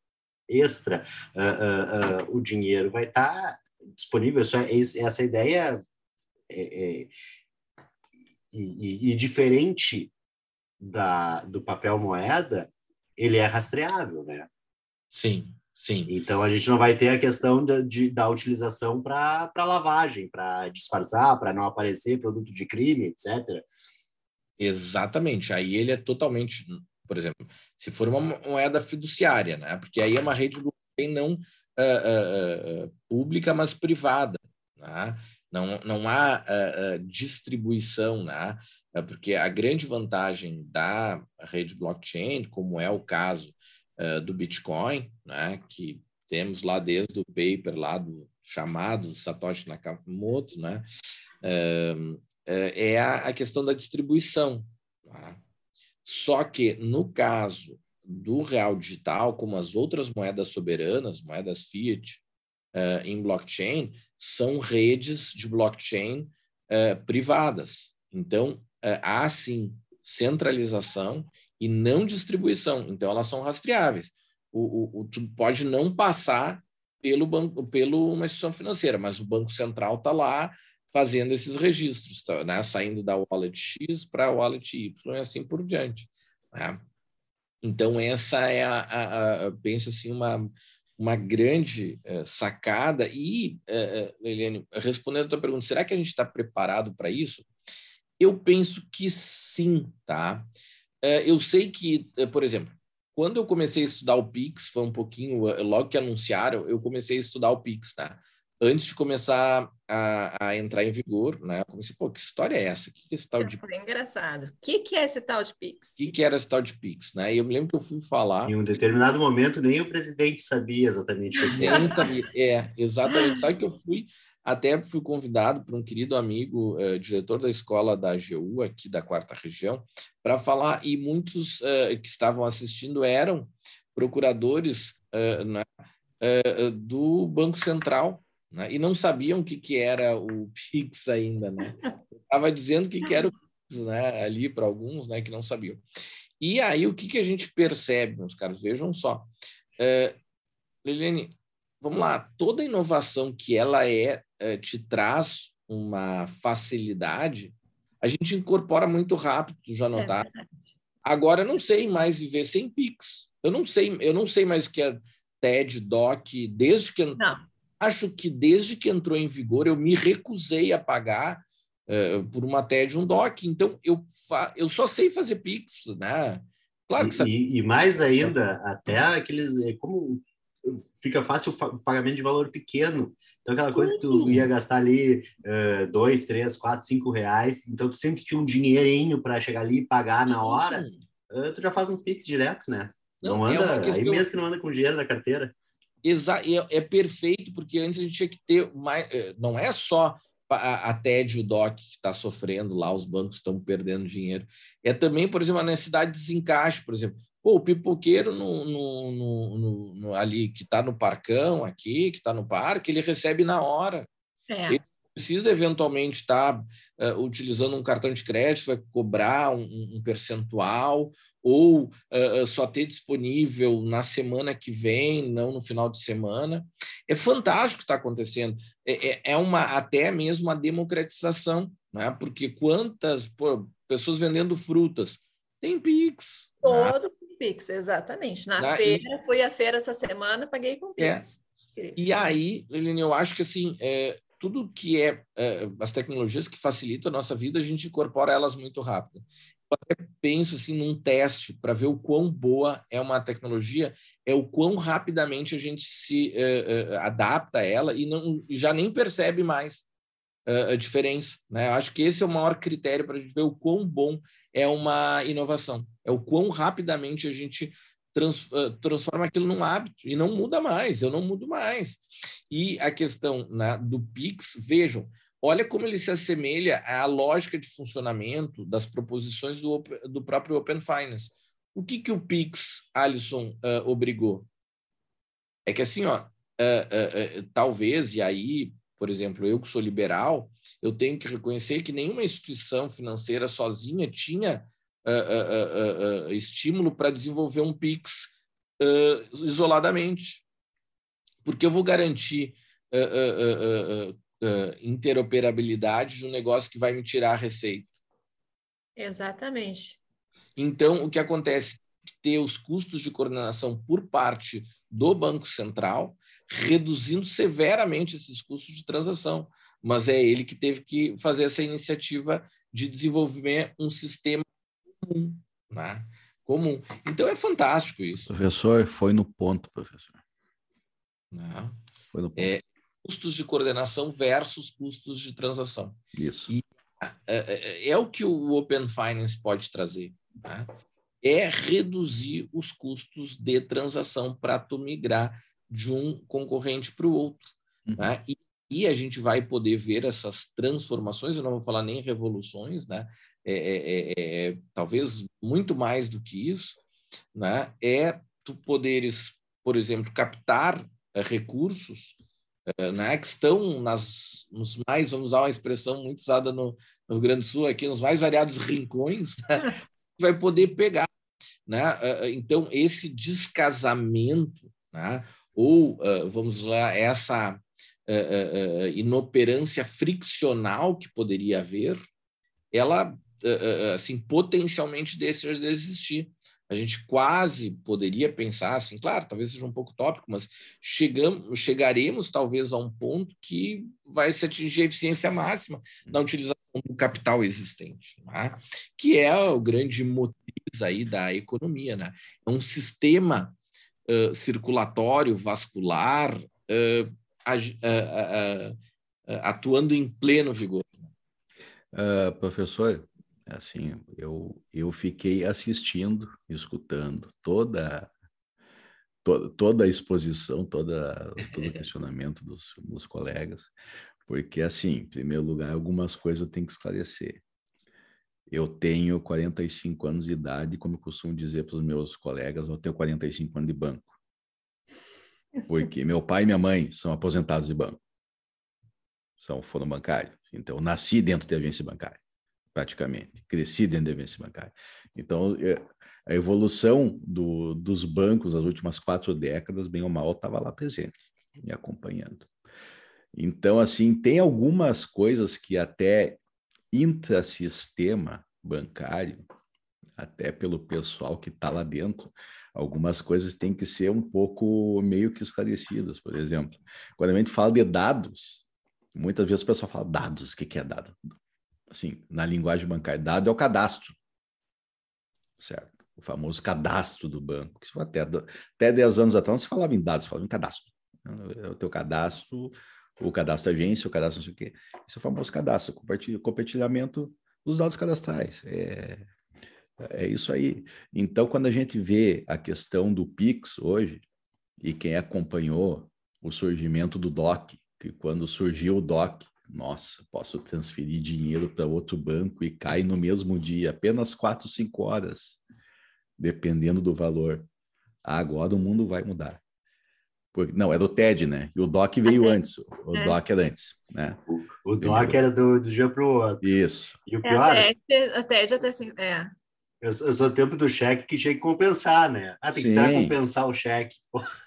extra, uh, uh, uh, o dinheiro vai estar tá disponível. Isso é, essa ideia é, é, e, e, diferente da, do papel moeda, ele é rastreável, né? Sim, sim. Então a gente não vai ter a questão da, de, da utilização para lavagem, para disfarçar, para não aparecer produto de crime, etc. Exatamente. Aí ele é totalmente, por exemplo, se for uma moeda fiduciária, né? Porque aí é uma rede blockchain não uh, uh, uh, pública, mas privada, né? Não, não há distribuição, né? Porque a grande vantagem da rede blockchain, como é o caso do Bitcoin, né? Que temos lá desde o paper lá do chamado Satoshi Nakamoto, né? É, é a, questão da distribuição. Tá? Só que, no caso do real digital, como as outras moedas soberanas, moedas fiat, uh, em blockchain, são redes de blockchain privadas. Então, há sim centralização e não distribuição. Então, elas são rastreáveis. O, o, o tu pode não passar pelo banco, pelo uma instituição financeira, mas o Banco Central está lá fazendo esses registros, tá, né? saindo da wallet X para a wallet Y e assim por diante. Né? Então, essa é, a, a, a, penso assim, uma, uma grande uh, sacada. E, uh, Eliane, respondendo a tua pergunta, será que a gente está preparado para isso? Eu penso que sim, tá? Uh, eu sei que, por exemplo, quando eu comecei a estudar o Pix, foi um pouquinho, logo que anunciaram, eu comecei a estudar o Pix, tá? antes de começar a, a, entrar em vigor, né? Eu comecei, pô, que história é essa? O que é esse tal de Foi engraçado. O que, que é esse tal de Pix? O que, que era esse tal de Pix, né? E eu me lembro que eu fui falar. Em um determinado momento, nem o presidente sabia exatamente o que era. sabia. É, exatamente. Sabe que eu fui, até fui convidado por um querido amigo, uh, diretor da escola da AGU, aqui da quarta região, para falar, e muitos uh, que estavam assistindo eram procuradores uh, né, do Banco Central né? e não sabiam o que, que era o Pix ainda. Né? Estava dizendo que, que era o Pix né? ali para alguns né? que não sabiam. E aí o que, que a gente percebe, meus caros? Vejam só. Uh, Liliane, vamos lá, toda inovação que ela é, uh, te traz uma facilidade, a gente incorpora muito rápido, já notaram? É Agora eu não sei mais viver sem Pix. Eu não sei, eu não sei mais o que é TED, DOC, desde que não acho que desde que entrou em vigor eu me recusei a pagar uh, por uma TED um DOC. Então eu, eu só sei fazer Pix, né? Claro que e, e, mais ainda, até aqueles. É, como fica fácil o pagamento de valor pequeno. Então, aquela coisa que tu ia gastar ali uh, dois, três, quatro, cinco reais, então tu sempre tinha um dinheirinho para chegar ali e pagar na hora, uh, tu já faz um Pix direto, né? Não, não é anda, é questão... aí mesmo que não anda com dinheiro na carteira. Exa é, é perfeito, porque antes a gente tinha que ter mais. Eh, não é só a, a TED e o DOC que está sofrendo lá, os bancos estão perdendo dinheiro. É também, por exemplo, a necessidade de desencaixe, por exemplo. Pô, o pipoqueiro no, no, no, no ali que está no parcão aqui, que está no parque, ele recebe na hora. É. Ele precisa eventualmente estar tá, uh, utilizando um cartão de crédito, vai cobrar um, um percentual, ou uh, só ter disponível na semana que vem, não no final de semana. É fantástico o que está acontecendo. É, é, é, uma até mesmo uma democratização, né? porque quantas pô, pessoas vendendo frutas tem Pix. Todo? Pix, exatamente. Na né? feira, e... fui à feira essa semana, paguei com é. Pix. É. E aí, Eline, eu acho que assim, é, tudo que é, é, as tecnologias que facilitam a nossa vida, a gente incorpora elas muito rápido. Eu até penso assim num teste para ver o quão boa é uma tecnologia, é o quão rapidamente a gente se é, é, adapta a ela e não já nem percebe mais uh, a diferença. Né? Acho que esse é o maior critério para a gente ver o quão bom é uma inovação, é o quão rapidamente a gente trans, uh, transforma aquilo num hábito e não muda mais, eu não mudo mais. E a questão né, do Pix, vejam, olha como ele se assemelha à lógica de funcionamento das proposições do, do próprio Open Finance. O que, que o Pix, Alisson, uh, obrigou? É que assim, ó, uh, uh, talvez, e aí, por exemplo, eu que sou liberal, eu tenho que reconhecer que nenhuma instituição financeira sozinha tinha uh, uh, uh, estímulo para desenvolver um PIX isoladamente. Porque eu vou garantir interoperabilidade de um negócio que vai me tirar a receita. Exatamente. Então, o que acontece? Ter os custos de coordenação por parte do Banco Central, reduzindo severamente esses custos de transação. Mas é ele que teve que fazer essa iniciativa de desenvolver um sistema comum, né? comum. Então é fantástico isso. Professor, foi no ponto, professor. Não. Né? Foi no ponto. É, custos de coordenação versus custos de transação. Isso. E é, é, é o que o Open Finance pode trazer. Né? É reduzir os custos de transação para tu migrar de um concorrente para o outro. Uhum. Né? E e a gente vai poder ver essas transformações, eu não vou falar nem revoluções, né? É, é, é, é, talvez muito mais do que isso, né? É tu poderes, por exemplo, captar é, recursos é, né, que estão nas, nos mais, vamos usar uma expressão muito usada no, no Rio Grande do Sul, aqui nos mais variados rincões, né? <laughs> vai poder pegar. Né? Então, esse descasamento, né? Ou, vamos lá, essa uh, uh, inoperância friccional que poderia haver, ela assim potencialmente deixa de existir. A gente quase poderia pensar assim, claro, talvez seja um pouco tópico, mas chegamos, chegaremos talvez a um ponto que vai se atingir a eficiência máxima na utilização do capital existente, né? que é o grande motriz aí da economia, né? É um sistema uh, circulatório vascular uh, atuando em pleno vigor. Uh, professor, assim, eu, eu fiquei assistindo, escutando toda toda, toda a exposição, toda, todo o <laughs> questionamento dos, dos colegas, porque, assim, em primeiro lugar, algumas coisas eu tenho que esclarecer. Eu tenho 45 anos de idade, como eu costumo dizer para os meus colegas, eu tenho 45 anos de banco porque meu pai e minha mãe são aposentados de banco, são foram bancários. Então, eu nasci dentro de agência bancária, praticamente, cresci dentro de agência bancária. Então, é, a evolução do, dos bancos nas últimas quatro décadas, bem ou mal, estava lá presente, me acompanhando. Então, assim, tem algumas coisas que até intrasistema bancário, até pelo pessoal que está lá dentro, algumas coisas têm que ser um pouco meio que esclarecidas. Por exemplo, quando a gente fala de dados, muitas vezes o pessoal fala dados, o que é dado? Assim, na linguagem bancária, dado é o cadastro, certo? O famoso cadastro do banco. Até, até 10 anos atrás não se falava em dados, se falava em cadastro. É o teu cadastro, o cadastro agência, o cadastro não sei o quê. Esse é o famoso cadastro, compartilhamento dos dados cadastrais. É, é isso aí. Então, quando a gente vê a questão do Pix hoje, e quem acompanhou o surgimento do DOC, que quando surgiu o DOC, nossa, posso transferir dinheiro para outro banco e cai no mesmo dia, apenas quatro, cinco horas, dependendo do valor. Agora o mundo vai mudar. Não, era o TED, né? E o DOC veio antes. O é. DOC era antes, né? O, o DOC era do, do dia para o outro. Isso. E o pior... É, a TED até assim, é. Eu, eu sou o tempo do cheque que tinha que compensar, né? Ah, tem que Sim. esperar compensar o cheque.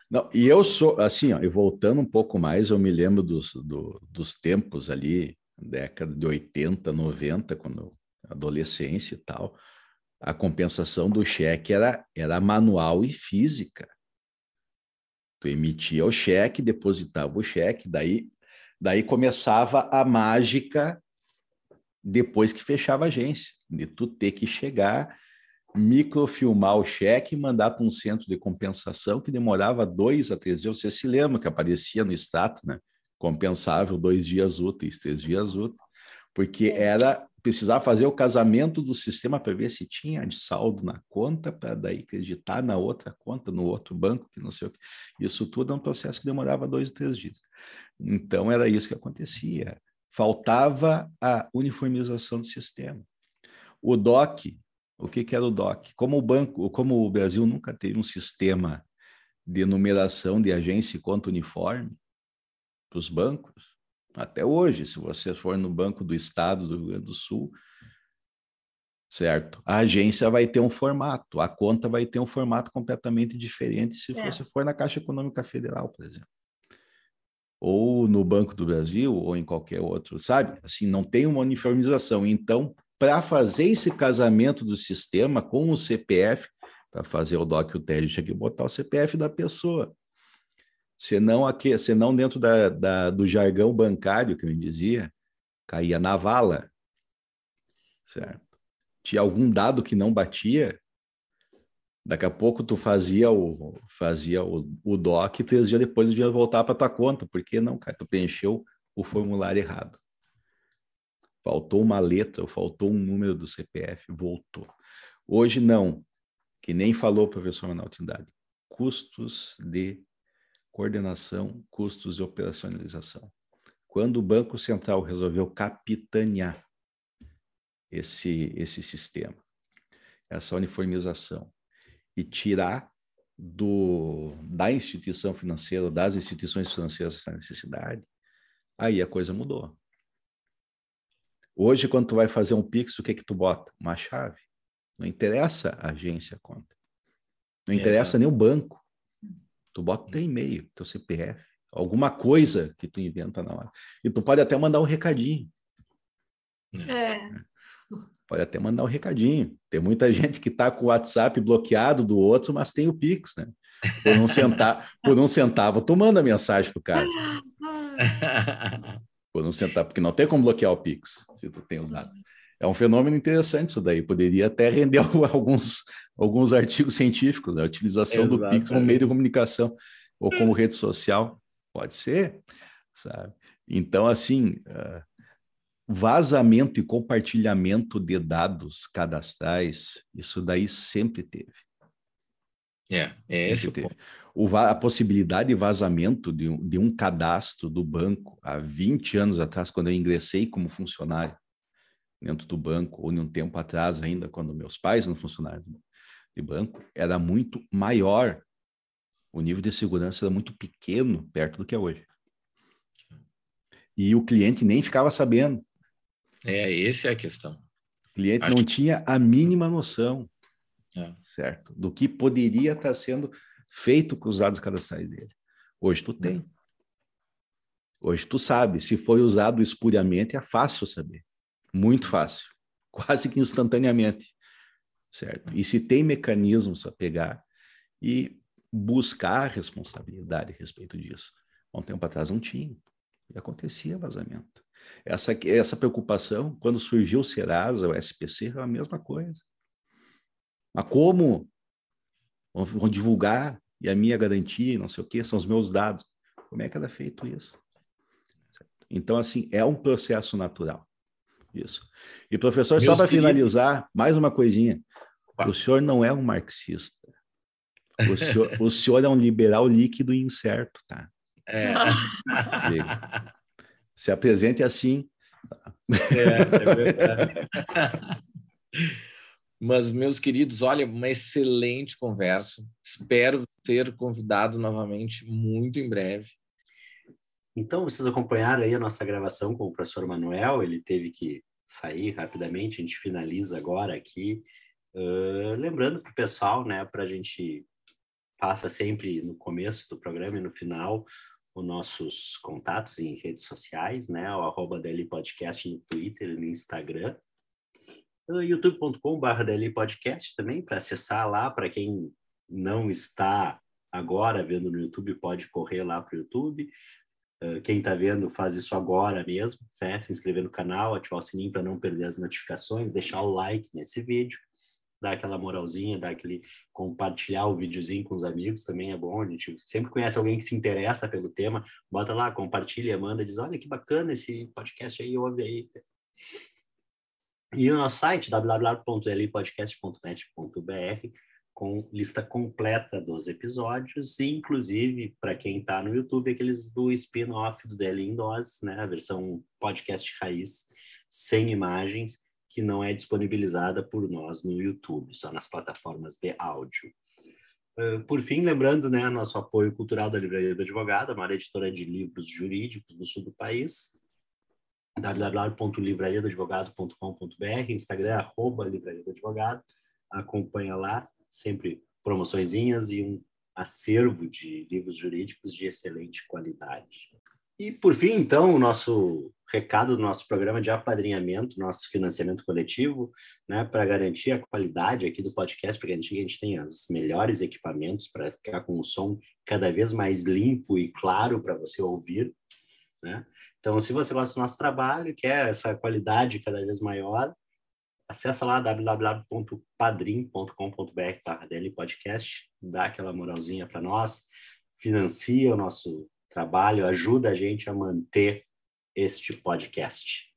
Não, e eu sou, assim, ó, e voltando um pouco mais, eu me lembro dos, do, dos tempos ali, década de 80, 90, quando adolescência e tal, a compensação do cheque era, era manual e física. Tu emitia o cheque, depositava o cheque, daí, daí começava a mágica depois que fechava a agência, de tu ter que chegar, microfilmar o cheque e mandar para um centro de compensação que demorava dois a três dias. Você se lembra que aparecia no status, né? Compensável dois dias úteis, três dias úteis, porque é. era precisar fazer o casamento do sistema para ver se tinha de saldo na conta, para daí acreditar na outra conta, no outro banco, que não sei o que. Isso tudo é um processo que demorava dois, três dias. Então, era isso que acontecia. Faltava a uniformização do sistema. O DOC, o que, que era o DOC? Como o banco, como o Brasil nunca teve um sistema de numeração de agência e conta uniforme para os bancos, até hoje, se você for no Banco do Estado do Rio Grande do Sul, certo? A agência vai ter um formato, a conta vai ter um formato completamente diferente se é. você for na Caixa Econômica Federal, por exemplo. Ou no Banco do Brasil, ou em qualquer outro, sabe? Assim, não tem uma uniformização. Então, para fazer esse casamento do sistema com o CPF, para fazer o DOC e o TED, tinha que botar o CPF da pessoa senão, aqui, senão dentro da, da, do jargão bancário que eu dizia, caía na vala, certo? Tinha algum dado que não batia, daqui a pouco tu fazia o fazia o, o DOC e três dias depois o dinheiro voltar para tua conta, porque não, cara, tu preencheu o formulário errado. Faltou uma letra, faltou um número do CPF, voltou. Hoje não, que nem falou o professor Manuel Trindade, custos de coordenação, custos e operacionalização. Quando o Banco Central resolveu capitanear esse, esse sistema, essa uniformização, e tirar do, da instituição financeira, das instituições financeiras essa necessidade, aí a coisa mudou. Hoje, quando tu vai fazer um Pix, o que que tu bota? Uma chave. Não interessa a agência a conta. Não interessa Exato. nem o banco. Tu bota teu e-mail, teu CPF, alguma coisa que tu inventa na hora. E tu pode até mandar um recadinho. É. Pode até mandar um recadinho. Tem muita <laughs> gente que está com o WhatsApp bloqueado do outro, mas tem o Pix, né? Por um centavo, por um centavo tu manda mensagem pro cara. <laughs> Por um centavo, porque não tem como bloquear o Pix, se tu tem os dados. É um fenômeno interessante isso daí. Poderia até render <laughs> alguns, alguns artigos científicos, né? a utilização Exatamente. do Pix como meio de comunicação ou como rede social. Pode ser, sabe? Então, assim, uh, vazamento e compartilhamento de dados cadastrais, isso daí sempre teve. É, é esse teve. O, a possibilidade de vazamento de um, de um cadastro do banco há 20 anos atrás, quando eu ingressei como funcionário, dentro do banco, ou um tempo atrás ainda, quando meus pais eram funcionários de banco, era muito maior. O nível de segurança era muito pequeno perto do que é hoje. E o cliente nem ficava sabendo. É, essa é a questão. O cliente Acho não que... tinha a mínima noção, é. certo? Do que poderia estar sendo feito com os dados cadastrais dele. Hoje tu tem. Hoje tu sabe, se foi usado espuriamente, é fácil saber. Muito fácil, <laughs> quase que instantaneamente, certo? E se tem mecanismos a pegar e buscar responsabilidade a respeito disso. Há um tempo atrás não tinha, e acontecia vazamento. Essa, essa preocupação, quando surgiu o Serasa, o SPC, é a mesma coisa. Mas como vão divulgar e a minha garantia, não sei o quê, são os meus dados. Como é que era feito isso? Então, assim, é um processo natural. Isso. E, professor, Meus só para finalizar, mais uma coisinha. O senhor não é um marxista. O senhor, <laughs> o senhor é um liberal líquido e incerto, tá? É. Se apresente assim. É, é verdade. Mas, meus queridos, olha, uma excelente conversa. Espero ser convidado novamente muito em breve. Então, vocês acompanharam aí a nossa gravação com o professor Manuel, ele teve que sair rapidamente, a gente finaliza agora aqui. Uh, lembrando para o pessoal, né, para a gente passa sempre no começo do programa e no final os nossos contatos em redes sociais, né, o arroba DL Podcast no Twitter e no Instagram. Uh, youtube.com.br Podcast também, para acessar lá, para quem não está agora vendo no YouTube, pode correr lá para o YouTube. Uh, quem está vendo, faz isso agora mesmo, né? se inscrever no canal, ativar o sininho para não perder as notificações, deixar o like nesse vídeo, dar aquela moralzinha, dar aquele compartilhar o videozinho com os amigos também é bom. A gente sempre conhece alguém que se interessa pelo tema, bota lá, compartilha, manda, diz: olha que bacana esse podcast aí, ouve aí. E o nosso site, www.lpodcast.net.br, com lista completa dos episódios, e inclusive, para quem está no YouTube, aqueles do spin-off do DL em Doses, né? a versão podcast raiz, sem imagens, que não é disponibilizada por nós no YouTube, só nas plataformas de áudio. Por fim, lembrando né, nosso apoio cultural da Livraria do Advogado, a maior editora de livros jurídicos do sul do país, www.livrariadoadvogado.com.br, Instagram, arroba Livraria do Advogado, acompanha lá, sempre promoçõezinhas e um acervo de livros jurídicos de excelente qualidade. E, por fim, então, o nosso recado do nosso programa de apadrinhamento, nosso financiamento coletivo, né, para garantir a qualidade aqui do podcast, para garantir que a gente tenha os melhores equipamentos para ficar com um som cada vez mais limpo e claro para você ouvir. Né? Então, se você gosta do nosso trabalho, quer essa qualidade cada vez maior, Acesse lá www.padrim.com.br podcast, dá aquela moralzinha para nós, financia o nosso trabalho, ajuda a gente a manter este podcast.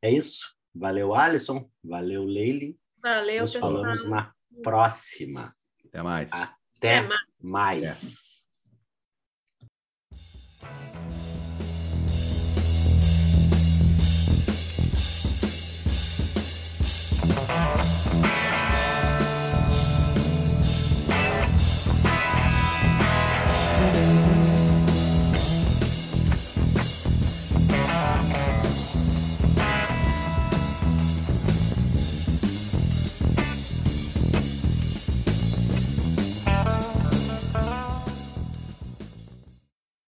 É isso. Valeu, Alisson. Valeu, Leile. Valeu, Nos pessoal. falamos na próxima. Até mais. Até, Até mais.